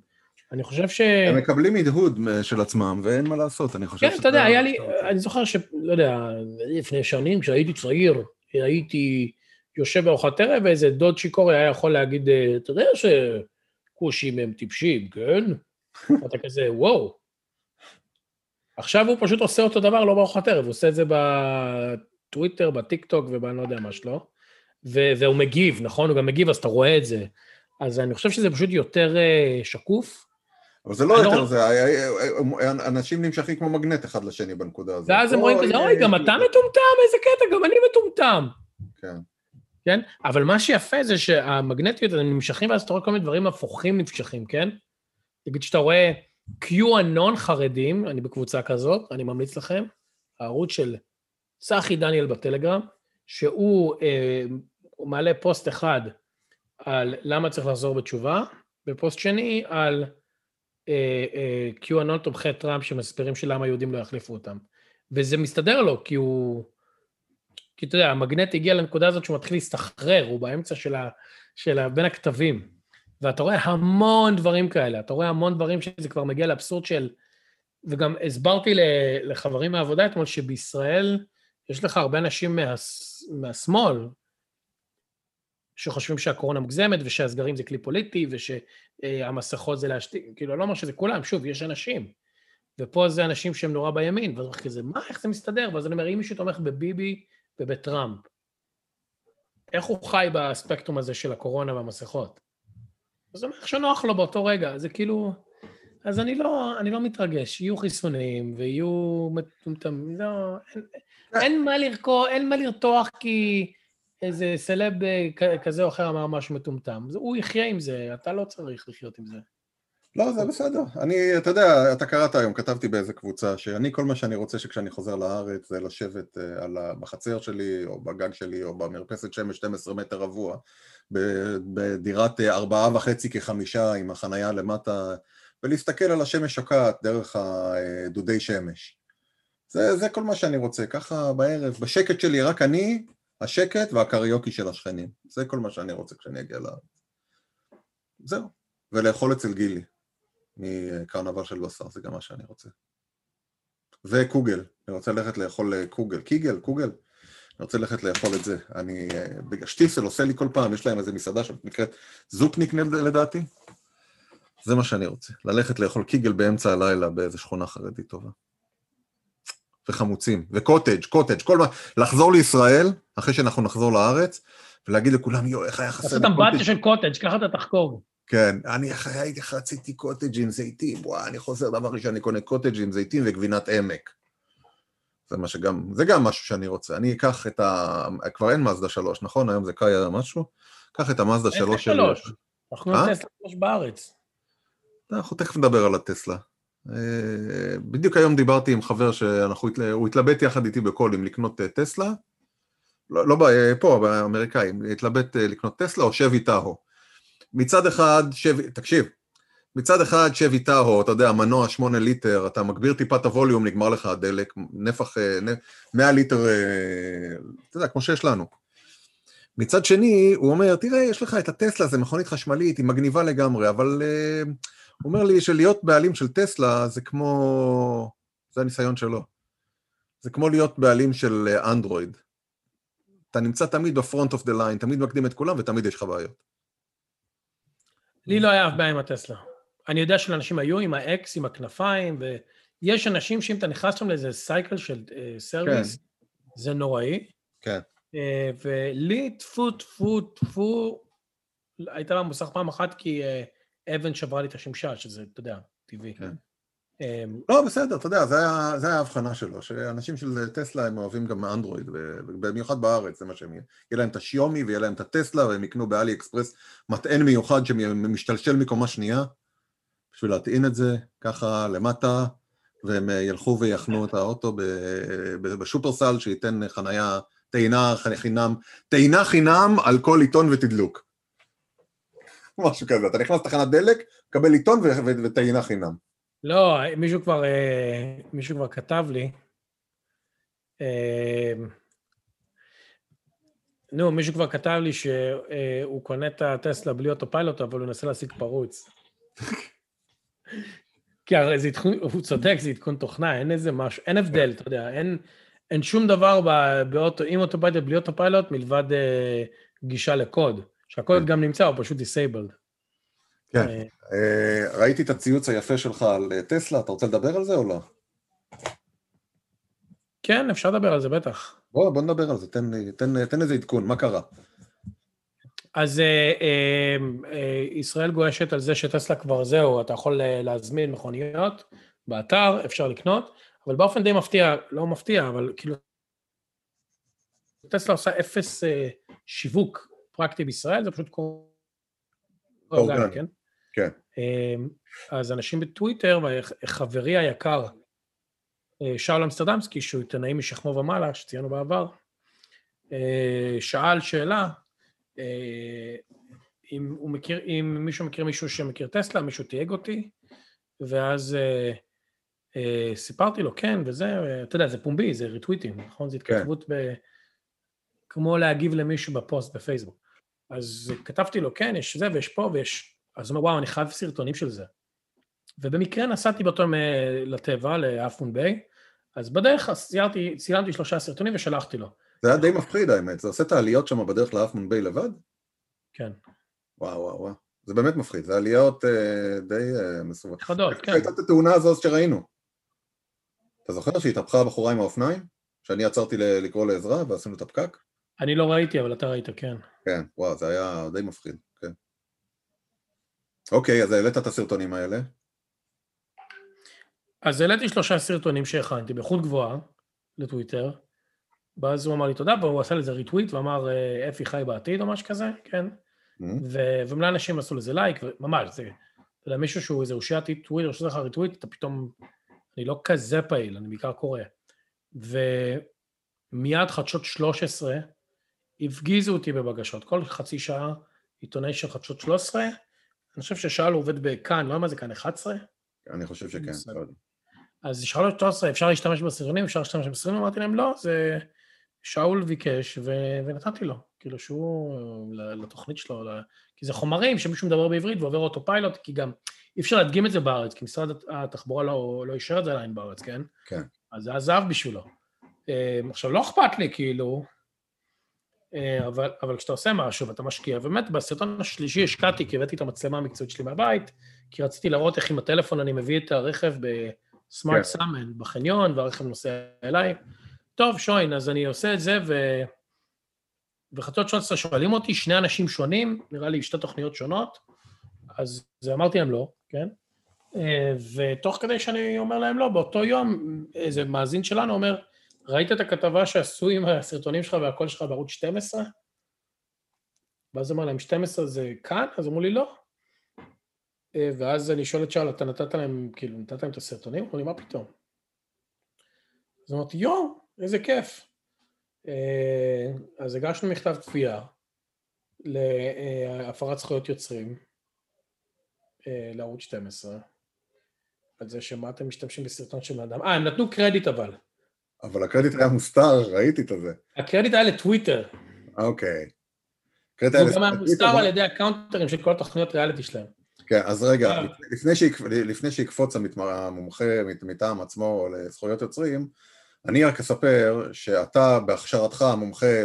אני חושב ש... הם מקבלים הדהוד של עצמם, ואין מה לעשות, אני חושב כן, אתה יודע, היה לי, אני זוכר ש... לא יודע, לפני שנים, כשהייתי צעיר, הייתי יושב בארוחת ערב, ואיזה דוד שיכורי היה יכול להגיד, אתה יודע שכושים הם טיפשים, כן? <laughs> אתה כזה, וואו. עכשיו הוא פשוט עושה אותו דבר, לא בארוחת ערב, הוא עושה את זה בטוויטר, בטיק טוק ובאני לא יודע מה שלו, והוא מגיב, נכון? הוא גם מגיב, אז אתה רואה את זה. אז אני חושב שזה פשוט יותר uh, שקוף. אבל זה לא יותר, לא... זה, אנשים נמשכים כמו מגנט אחד לשני בנקודה הזאת. ואז הם רואים כזה, אוי, גם אתה מטומטם, איזה קטע, גם אני מטומטם. כן. כן? אבל מה שיפה זה שהמגנטיות, הם נמשכים, ואז אתה רואה כל מיני דברים הפוכים נמשכים, כן? נגיד שאתה רואה QAnon חרדים, אני בקבוצה כזאת, אני ממליץ לכם, הערוץ של צחי דניאל בטלגרם, שהוא אה, מעלה פוסט אחד על למה צריך לחזור בתשובה, ופוסט שני על אה, אה, QAnon תומכי טראמפ שמסבירים שלמה היהודים לא יחליפו אותם. וזה מסתדר לו, כי הוא... כי אתה יודע, המגנט הגיע לנקודה הזאת שהוא מתחיל להסתחרר, הוא באמצע של ה... של ה בין הכתבים. ואתה רואה המון דברים כאלה, אתה רואה המון דברים שזה כבר מגיע לאבסורד של... וגם הסברתי לחברים מהעבודה אתמול שבישראל יש לך הרבה אנשים מה, מהשמאל שחושבים שהקורונה מוגזמת ושהסגרים זה כלי פוליטי ושהמסכות זה להשתיק, כאילו, אני לא אומר שזה כולם, שוב, יש אנשים. ופה זה אנשים שהם נורא בימין, ואז אני כזה, מה, איך זה מסתדר? ואז אני אומר, אם מישהו תומך בביבי ובטראמפ, איך הוא חי בספקטרום הזה של הקורונה והמסכות? אז הוא אומר, איך שנוח לו באותו רגע, זה כאילו... אז אני לא, אני לא מתרגש, יהיו חיסונים ויהיו מטומטמים, לא, אין, אין מה לרקור, אין מה לרתוח כי איזה סלב כזה או אחר אמר משהו מטומטם. הוא יחיה עם זה, אתה לא צריך לחיות עם זה. לא, זה בסדר. אני, אתה יודע, אתה קראת היום, כתבתי באיזה קבוצה, שאני, כל מה שאני רוצה שכשאני חוזר לארץ זה לשבת uh, על ה, בחצר שלי, או בגג שלי, או במרפסת שמש 12 מטר רבוע, בדירת אה, ארבעה וחצי כחמישה עם החנייה למטה, ולהסתכל על השמש שוקעת דרך הדודי שמש. זה, זה כל מה שאני רוצה, ככה בערב, בשקט שלי, רק אני, השקט והקריוקי של השכנים. זה כל מה שאני רוצה כשאני אגיע לארץ. זהו. ולאכול אצל גילי. מקרנבל של בשר, זה גם מה שאני רוצה. וקוגל, אני רוצה ללכת לאכול אה, קוגל, קיגל, קוגל, אני רוצה ללכת לאכול את זה. אני, אה, שטיפסל עושה לי כל פעם, יש להם איזה מסעדה שנקראת זופניק לדעתי. זה מה שאני רוצה, ללכת לאכול קיגל באמצע הלילה באיזה שכונה חרדית טובה. וחמוצים, וקוטג', קוטג', כל מה, לחזור לישראל, אחרי שאנחנו נחזור לארץ, ולהגיד לכולם, יואו, איך היה חסר לי קוטג'. לעשות אמבטיה של קוטג', ככה אתה תחזור. כן, אני הייתי רציתי קוטג' עם זיתים, וואי, אני חוזר, דבר ראשון, אני קונה קוטג' עם זיתים וגבינת עמק. זה מה שגם, זה גם משהו שאני רוצה. אני אקח את ה... כבר אין מזדה 3, נכון? היום זה קאיה משהו? קח את המזדה 3 של... אנחנו עם טסלה 3 בארץ. אנחנו תכף נדבר על הטסלה. אה, בדיוק היום דיברתי עם חבר שהוא התלבט יחד איתי בקול אם לקנות אה, טסלה. לא, לא פה, באמריקאים, התלבט אה, לקנות טסלה או שבי טאהו. מצד אחד, שבי, תקשיב, מצד אחד שבי טאהו, אתה יודע, מנוע 8 ליטר, אתה מגביר טיפה את הווליום, נגמר לך הדלק, נפח, 100 ליטר, אתה יודע, כמו שיש לנו. מצד שני, הוא אומר, תראה, יש לך את הטסלה, זה מכונית חשמלית, היא מגניבה לגמרי, אבל uh, הוא אומר לי שלהיות בעלים של טסלה זה כמו... זה הניסיון שלו. זה כמו להיות בעלים של אנדרואיד. אתה נמצא תמיד ב front of the line, תמיד מקדים את כולם ותמיד יש לך בעיות. לי לא היה אף בעיה עם הטסלה. אני יודע שלאנשים היו עם האקס, עם הכנפיים, ויש אנשים שאם אתה נכנס שם לאיזה cycle של service, uh, כן. זה נוראי. כן. Uh, ולי, טפו, טפו, טפו, הייתה במוסך פעם אחת כי uh, אבן שברה לי את השמשה, שזה, אתה יודע, טבעי. כן. אמ, לא, בסדר, אתה יודע, זה היה ההבחנה שלו, שאנשים של טסלה הם אוהבים גם אנדרואיד, במיוחד בארץ, זה מה שהם. יהיה להם את ה Xiaomi ויהיה להם את הטסלה, והם יקנו באלי אקספרס מטען מיוחד שמשתלשל מקומה שנייה, בשביל להטעין את זה ככה למטה, והם ילכו ויחנו את האוטו בשופרסל, שייתן חנייה, טעינה חינם, טעינה חינם על כל עיתון ותדלוק. משהו כזה, אתה נכנס לתחנת דלק, קבל עיתון וטעינה חינם. לא, מישהו כבר, אה, מישהו כבר כתב לי, אה, נו, מישהו כבר כתב לי שהוא קונה את הטסלה בלי אוטופיילוט, אבל הוא מנסה להשיג פרוץ. <laughs> כי הרי זה עדכון, הוא צודק, זה עדכון תוכנה, אין איזה משהו, אין הבדל, אתה יודע, אין, אין שום דבר באוטו, עם autopilot, בלי autopilot, מלבד אה, גישה לקוד, שהקוד. גם נמצא, הוא פשוט disabled. כן. אה, אה, ראיתי את הציוץ היפה שלך על אה, טסלה, אתה רוצה לדבר על זה או לא? כן, אפשר לדבר על זה, בטח. בוא, בוא נדבר על זה, תן, תן, תן איזה עדכון, מה קרה? אז אה, אה, ישראל גועשת על זה שטסלה כבר זהו, אתה יכול להזמין מכוניות באתר, אפשר לקנות, אבל באופן די מפתיע, לא מפתיע, אבל כאילו... טסלה עושה אפס אה, שיווק פרקטי בישראל, זה פשוט. אורגני, כן? כן. אמ, אז אנשים בטוויטר, וחברי היקר, אה, שאול אמסטרדמסקי, שהוא עיתונאי משכמו ומעלה, שציינו בעבר, אה, שאל שאלה, אה, אם, מכיר, אם מישהו מכיר מישהו שמכיר טסלה, מישהו תייג אותי, ואז סיפרתי לו, כן, וזה, אתה יודע, זה פומבי, זה ריטוויטים, נכון? זה כן. התכתבות כן. ב... כמו להגיב למישהו בפוסט בפייסבוק. אז כתבתי לו, כן, יש זה ויש פה ויש אז הוא אומר, וואו, אני חייב סרטונים של זה. ובמקרה נסעתי באותו יום לטבע, לאפון ביי, אז בדרך צילמתי, צילמתי שלושה סרטונים ושלחתי לו. זה היה די מפחיד האמת, זה עושה את העליות שם בדרך לאפון ביי לבד? כן. וואו, וואו, וואו. זה באמת מפחיד, זה עליות אה, די אה, מסובבות. חדות, כן. הייתה את התאונה הזאת שראינו. אתה זוכר שהתהפכה הבחורה עם האופניים? שאני עצרתי לקרוא לעזרה ועשינו את הפקק? אני לא ראיתי, אבל אתה ראית, כן. כן, וואו, זה היה די מפחיד, כן. אוקיי, אז העלית את הסרטונים האלה. אז העליתי שלושה סרטונים שהכנתי באיכות גבוהה לטוויטר, ואז הוא אמר לי תודה, והוא עשה לזה ריטוויט ואמר אה, אפי חי בעתיד או משהו כזה, כן? Mhm. ו- ומלא אנשים עשו לזה לייק, ממש, זה, אתה יודע, מישהו שהוא איזה אושיית טוויטר שעושה לך ריטוויט, אתה פתאום, אני לא כזה פעיל, אני בעיקר קורא. ומיד חדשות 13 הפגיזו אותי בבקשות, כל חצי שעה עיתונאי של חדשות 13, אני חושב ששאל עובד בכאן, לא יודע מה זה כאן, 11? אני חושב שכן. לא יודע. אז שאלו 13, אפשר להשתמש בסרטונים, אפשר להשתמש בסרטונים, אמרתי להם, לא, זה שאול ביקש ו- ונתתי לו, כאילו שהוא, לתוכנית שלו, כי זה חומרים שמישהו מדבר בעברית ועובר אוטו פיילוט, כי גם אי אפשר להדגים את זה בארץ, כי משרד התחבורה לא, לא אישר את זה עדיין בארץ, כן? כן. אז זה עזב בשבילו. אה, עכשיו, לא אכפת לי, כאילו, אבל, אבל כשאתה עושה משהו ואתה משקיע, באמת בסרטון השלישי השקעתי, כי הבאתי את המצלמה המקצועית שלי מהבית, כי רציתי להראות איך עם הטלפון אני מביא את הרכב בסמארט כן. סאמן בחניון, והרכב נוסע אליי. טוב, שוין, אז אני עושה את זה, ו... וחצות 13 שואלים אותי, שני אנשים שונים, נראה לי שתי תוכניות שונות, אז זה אמרתי להם לא, כן? אה, ותוך כדי שאני אומר להם לא, באותו יום איזה מאזין שלנו אומר, ראית את הכתבה שעשו עם הסרטונים שלך והקול שלך בערוץ 12? ואז אמר להם, 12 זה כאן? אז אמרו לי, לא. אה, ואז אני שואל את שאול, אתה נתת להם, כאילו, נתת להם את הסרטונים? אמרו לי, מה פתאום? אז אמרתי, יואו, איזה כיף. אה, אז הגשנו מכתב תביעה להפרת זכויות יוצרים אה, לערוץ 12, על זה שמה אתם משתמשים בסרטון של בן אדם. אה, הם נתנו קרדיט אבל. אבל הקרדיט היה מוסתר, ראיתי את זה. הקרדיט היה לטוויטר. אוקיי. הוא גם היה מוסתר על ידי הקאונטרים של כל התוכניות ריאליטי שלהם. כן, אז רגע, אה. לפני, שיק, לפני שיקפוץ המומחה מטעם עצמו לזכויות יוצרים, אני רק אספר שאתה בהכשרתך מומחה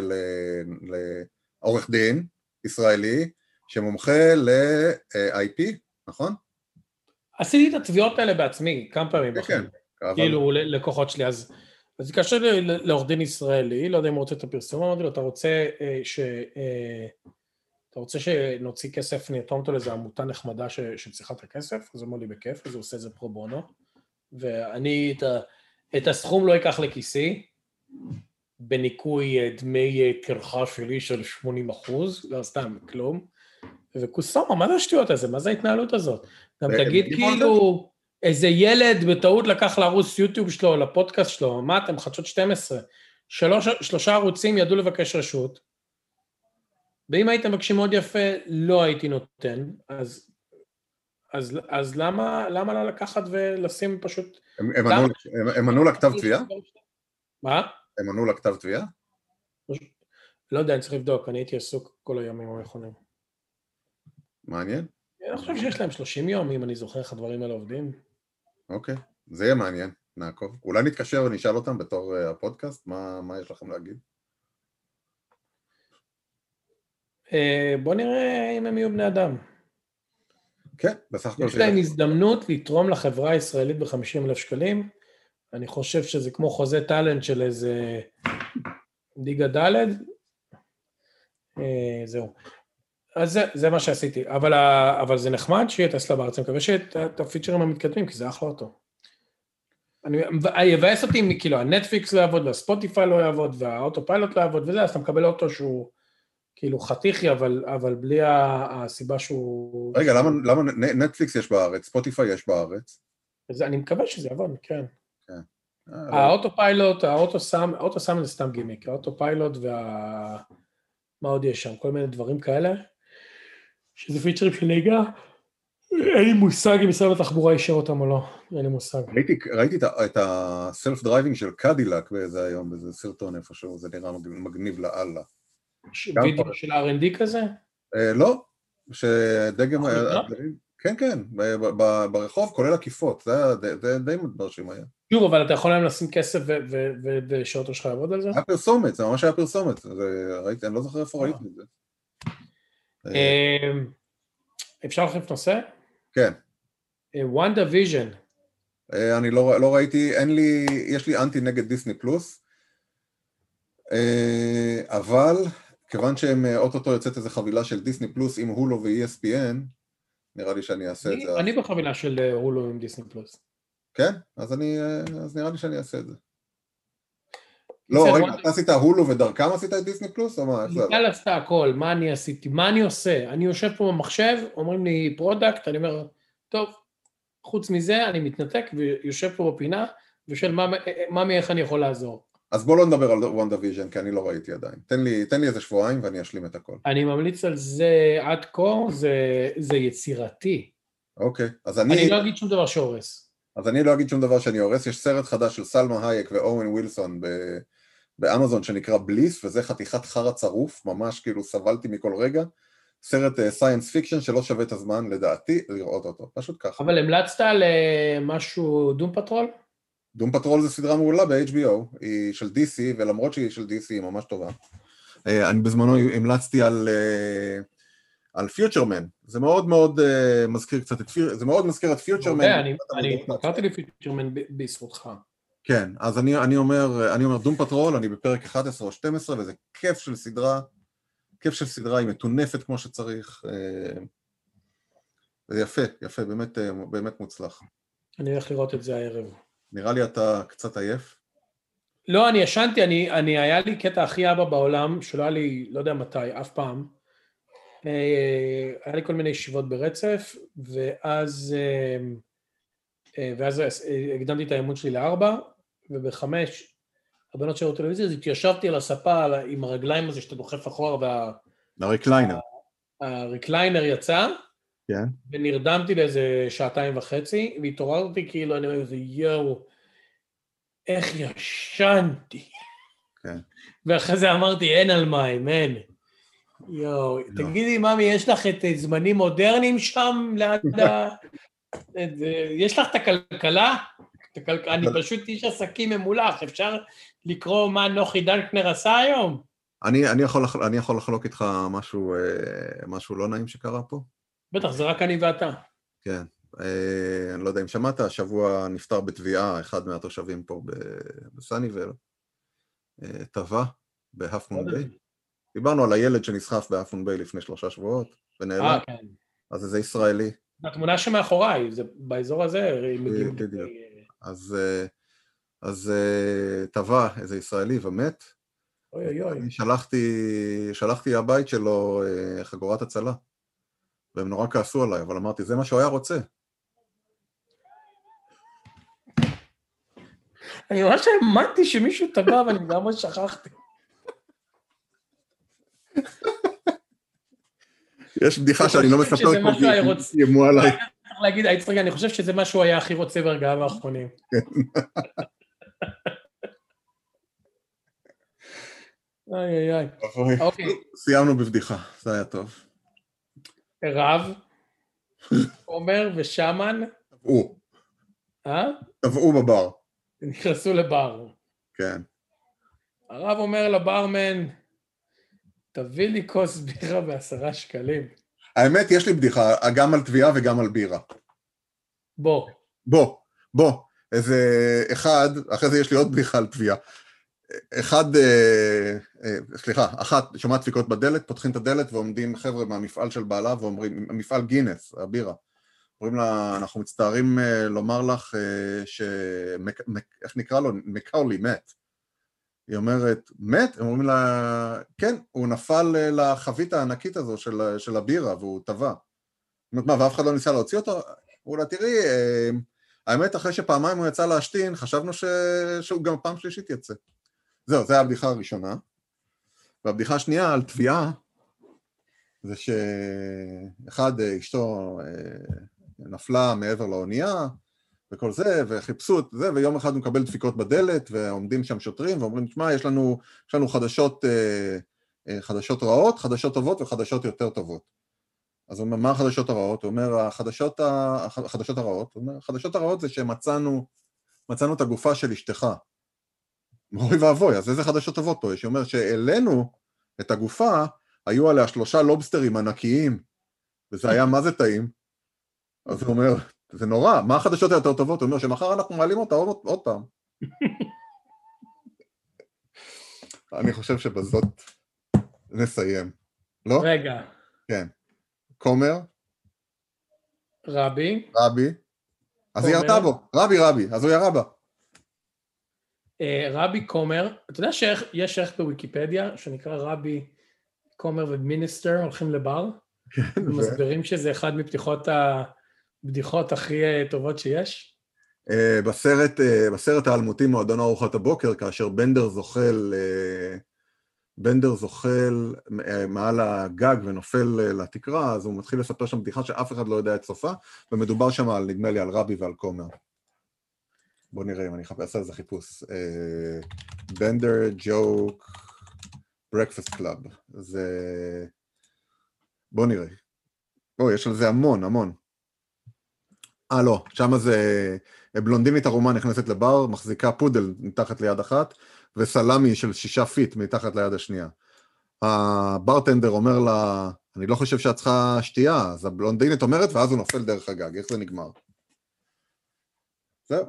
לעורך דין ישראלי, שמומחה ל-IP, נכון? עשיתי את התביעות האלה בעצמי כמה פעמים כן, בחיים. כן. כאילו לקוחות שלי, אז אז התקשר לי ל- לעורך דין ישראלי, לא יודע אם הוא רוצה את הפרסום, אמרתי לו, אתה רוצה אה, ש... אה, אתה רוצה שנוציא כסף, נרתום אותו לאיזו עמותה נחמדה ש- שצריכה את הכסף? אז הוא אמר לי, בכיף, אז הוא עושה את זה פרו בונו. ואני את, ה, את הסכום לא אקח לכיסי, בניכוי אה, דמי טרחה שלי של 80 אחוז, לא סתם, כלום. וקוסומה, מה זה השטויות הזה? מה זה ההתנהלות הזאת? גם תגיד? כאילו, איזה ילד בטעות לקח לערוץ יוטיוב שלו, לפודקאסט שלו, מה אתם, חדשות 12, שלוש, שלושה ערוצים ידעו לבקש רשות, ואם הייתם מבקשים מאוד יפה, לא הייתי נותן, אז, אז, אז למה, למה לא לקחת ולשים פשוט... הם- הם למה? ענו- הם- הם ענו לכתב תביעה? מה? הם ענו לכתב תביעה? לא יודע, אני צריך לבדוק, אני הייתי עסוק כל הימים האחרונים. מעניין, אני חושב שיש להם 30 יום, אם אני זוכר איך הדברים האלה עובדים. אוקיי. זה יהיה מעניין, נעקוב. אולי נתקשר ונשאל אותם בתור אה, הפודקאסט, מה מה יש לכם להגיד? אה, בוא נראה אם הם יהיו בני אדם. כן, בסך הכל... יש להם הזדמנות לתרום לחברה הישראלית ב-50 אלף שקלים. אני חושב שזה כמו חוזה טאלנט של איזה ליגה ד'. אה, זהו. אז זה, זה מה שעשיתי. אבל, ה- אבל זה נחמד שיהיה טסלה בארץ, אני מקווה שאת את הפיצ'רים המתקדמים, כי זה אחלה אוטו. אני, יבאס אותי, אם, כאילו, הנטפליקס לא יעבוד, והספוטיפיי לא יעבוד, וה autopilot לא יעבוד וזה, אז אתה מקבל אוטו שהוא כאילו חתיכי, אבל, אבל בלי הסיבה שהוא... רגע, למה, למה נטפליקס יש בארץ, ספוטיפיי יש בארץ? זה, אני מקווה שזה יעבוד, כן. אה, ה autopilot, ה auto summon, ה auto summon זה סתם גימיק, ה autopilot וה... מה עוד יש שם? כל מיני דברים כאלה, שזה פיצ'רים של נהיגה. אין לי מושג אם משרד התחבורה אישר אותם או לא, אין לי מושג. ראיתי, ראיתי את ה self driving של קדילק באיזה היום, באיזה סרטון איפשהו, זה נראה מגניב- לאללה. וידאו. של R&D כזה? אה, לא, שדגם... אה, כן, כן, ברחוב, כולל עקיפות, זה די מרשים היה. שוב, אבל אתה יכול היום לשים כסף ושאוטו שלך יעבוד על זה? היה פרסומת, זה ממש היה פרסומת, ראיתי, אני לא זוכר איפה ראיתי את זה. אמ, אפשר להחליף נושא? כן. Wanda אה, Vision. אה, אני לא, לא ראיתי, אין לי, יש לי אנטי נגד Disney Plus, אה, אבל כיוון שהם אוטוטו יוצאת איזה חבילה של Disney Plus עם Hulu ו-ESPN, נראה לי שאני אעשה אני, את זה. אני בחבילה של Hulu עם Disney Plus. כן? אז, אני, אז נראה לי שאני אעשה את זה. לא, רגע, אתה עשית הולו ודרכם עשית את Disney Plus או מה? ליטל עשתה הכל, מה אני עשיתי, מה אני עושה? אני יושב פה במחשב, אומרים לי product, אני אומר, טוב, חוץ מזה אני מתנתק ויושב פה בפינה ושואל ממי איך אני יכול לעזור. אז בוא לא נדבר על WandaVision, כי אני לא ראיתי עדיין. תן לי, תן לי איזה שבועיים ואני אשלים את הכל. אני ממליץ על זה עד כה, זה, זה יצירתי. אוקיי, אז אני... אני לא אגיד שום דבר שהורס. אז אני לא אגיד שום דבר שאני הורס, יש סרט חדש של סלמה הייק ואוון ווילסון ב... באמזון שנקרא Bliss, וזה חתיכת חרא צרוף, ממש כאילו סבלתי מכל רגע. סרט science uh, fiction שלא שווה את הזמן, לדעתי, לראות אותו, פשוט ככה. אבל המלצת על אה, משהו, Doom Patrol? Doom Patrol זה סדרה מעולה ב-HBO, היא של DC, ולמרות שהיא של DC היא ממש טובה. אה, אני בזמנו המלצתי על... אה, על Future Man, זה מאוד מאוד אה, מזכיר קצת את Future Man, זה מאוד מזכיר את Future Man. אני קראתי לי Future Man בזכותך. כן, אז אני, אני אומר, אני אומר Doom Patrol, אני בפרק 11 או 12, וזה כיף של סדרה, כיף של סדרה, היא מטונפת כמו שצריך. אה, זה יפה, יפה, באמת, אה, באמת מוצלח. אני הולך לראות את זה הערב. נראה לי אתה קצת עייף. לא, אני ישנתי, אני, אני, היה לי קטע הכי אבא בעולם, שלא היה לי, לא יודע מתי, אף פעם. אה, היה לי כל מיני ישיבות ברצף, ואז, ואז הקדמתי את האמון שלי לארבע, ובחמש הבנות שראו טלוויזיה, אז התיישבתי על הספה עם הרגליים הזה שאתה דוחף אחורה וה... הרקליינר. הרקליינר יצא, כן. ונרדמתי לאיזה שעתיים וחצי, והתעוררתי כאילו, אני אומר, איזה יואו, איך ישנתי. כן. ואחרי זה אמרתי, אין על מים, אין. יואו, לא. תגידי, ממי, יש לך את זמנים מודרניים שם ליד ה... <laughs> יש לך את הכלכלה? אני פשוט איש עסקים ממולח, אפשר לקרוא מה נוחי דנקנר עשה היום? אני, אני, יכול, אני יכול לחלוק איתך משהו, אה, משהו לא נעים שקרה פה? בטח, זה רק אני ואתה. כן. אה, אני לא יודע אם שמעת, השבוע נפטר בתביעה אחד מהתושבים פה בסניבל, אה, טבע בהפמון ביי. דיברנו על הילד שנסחף בהפמון ביי לפני שלושה שבועות, ונעלם. אה, כן. אז איזה ישראלי. התמונה שמאחוריי, זה באזור הזה, בדיוק. אז, אה, אז אה, טבע איזה ישראלי ומת. אוי אוי אוי. אני שלחתי, שלחתי הבית שלו אה, חגורת הצלה, והם נורא כעסו עליי, אבל אמרתי, זה מה שהוא היה רוצה. אני ממש האמנתי שמישהו טבע ואני לגמרי שכחתי. יש בדיחה שאני לא מספר פה, כי ימו עליי. להגיד, היית צריך, אני חושב שזה מה שהוא היה הכי רוצה ברגעיו האחרונים. <laughs> איי איי איי. אוקיי. סיימנו בבדיחה, זה היה טוב. רב, עומר ושמן. טבעו. אה? טבעו בבר. נכנסו לבר. כן. הרב אומר לברמן, תביא לי כוס בירה בעשרה שקלים. האמת, יש לי בדיחה, גם על תביעה וגם על בירה. בוא. בוא, בוא. איזה אחד, אחרי זה יש לי עוד בדיחה על תביעה. אחד, אה, אה, סליחה, אחת, שומעת דפיקות בדלת, פותחים את הדלת ועומדים חבר'ה מהמפעל של בעלה ואומרים, מפעל גינס, הבירה. אומרים לה, אנחנו מצטערים אה, לומר לך אה, ש... איך נקרא לו? מקאולי מת. היא אומרת, מת? הם אומרים לה, כן, הוא נפל אה, לחבית הענקית הזו של, של הבירה והוא טבע. אומרת, מה, ואף אחד לא ניסה להוציא אותו? אמרו לה, תראי, אה, האמת, אחרי שפעמיים הוא יצא להשתין, חשבנו ש... שהוא גם פעם שלישית יצא. זהו, זו הבדיחה הראשונה. והבדיחה השנייה על תביעה, זה שאחד, אה, אשתו נפלה מעבר לאונייה, וכל זה, וחיפשו את זה, ויום אחד הוא מקבל דפיקות בדלת, ועומדים שם שוטרים ואומרים, תשמע, יש לנו, יש לנו חדשות, אה, אה, חדשות רעות, חדשות טובות וחדשות יותר טובות. אז הוא אומר, מה החדשות הרעות? הוא אומר, החדשות, ה... החדשות הרעות, הוא אומר, החדשות הרעות זה שמצאנו מצאנו את הגופה של אשתך. אוי ואבוי, אז איזה חדשות טובות פה יש? היא אומרת שהעלינו את הגופה, היו עליה שלושה לובסטרים ענקיים, וזה היה מה זה טעים. אז הוא אומר, זה נורא, מה החדשות היותר טובות? הוא אומר שמחר אנחנו מעלים אותה עוד, עוד פעם. <laughs> אני חושב שבזאת נסיים. לא? רגע. כן. כומר? רבי. רבי. אז היא ירתה בו, רבי רבי, אז הוא ירה בה. אה, רבי כומר, אתה יודע שיש ערך בוויקיפדיה שנקרא רבי כומר ומיניסטר הולכים לבר? כן. ומסבירים שזה אחד מפתיחות הבדיחות הכי אה, טובות שיש? אה, בסרט, בסרט האלמותי מועדון ארוחת הבוקר, כאשר בנדר זוחל בנדר זוחל אה, מעל הגג ונופל אה, לתקרה, אז הוא מתחיל לספר שם בדיחה שאף אחד לא יודע את סופה, ומדובר שם על, נדמה לי, על רבי ועל כומר. בואו נראה אם אני אחפש על זה חיפוש. Bender joke Breakfast Club. זה... בואו נראה. בואו, יש על זה המון, המון. אה, לא, שם זה... בלונדינית ערומה נכנסת לבר, מחזיקה פודל מתחת ליד אחת, וסלמי של שישה feet מתחת ליד השנייה. ה bartender אומר לה, אני לא חושב שאת צריכה שתייה, אז הבלונדינית אומרת, ואז הוא נופל דרך הגג, איך זה נגמר? זהו.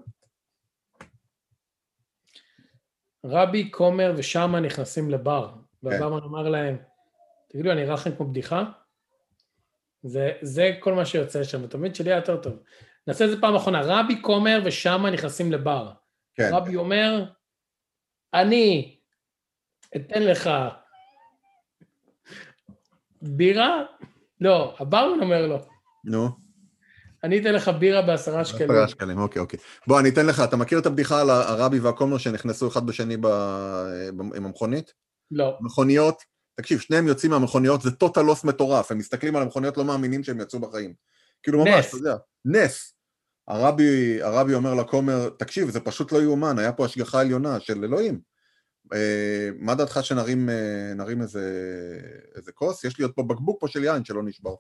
רבי, כומר ושמה נכנסים לבר, כן. והברמן אומר להם, תגידו, אני אראה לכם כמו בדיחה? זה, זה כל מה שיוצא שם, תמיד שלי היה יותר טוב. נעשה את זה פעם אחרונה, רבי, כומר ושמה נכנסים לבר. כן. רבי אומר, אני אתן לך בירה? לא, הברמן אומר לו. נו. אני אתן לך בירה בעשרה שקלים. בעשרה שקלים, אוקיי, אוקיי. בוא, אני אתן לך, אתה מכיר את הבדיחה על הרבי והקומר שנכנסו אחד בשני ב... עם המכונית? לא. מכוניות, תקשיב, שניהם יוצאים מהמכוניות, זה טוטל לוס מטורף, הם מסתכלים על המכוניות, לא מאמינים שהם יצאו בחיים. כאילו ממש, אתה יודע, נס. הרבי, הרבי אומר לכומר, תקשיב, זה פשוט לא יאומן, היה פה השגחה עליונה של אלוהים. אה, מה דעתך שנרים אה, איזה, איזה כוס? יש לי עוד פה בקבוק פה של יין שלא נשבר.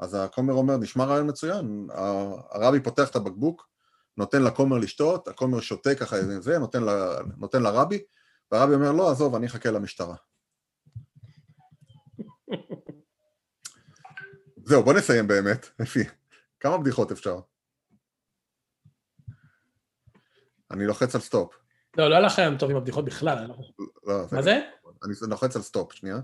אז הכומר אומר, נשמע רעיון מצוין. הרבי פותח את הבקבוק, נותן לכומר לשתות, הכומר שותה ככה איזה זה, נותן, ל, נותן לרבי, והרבי אומר, לא, עזוב, אני אחכה למשטרה. <laughs> זהו, בוא נסיים באמת, <laughs> לפי. כמה בדיחות אפשר? אני לוחץ על סטופ. לא, לא הלך היום טוב עם הבדיחות בכלל. לא, לא מה זה? אני לוחץ על סטופ, שנייה.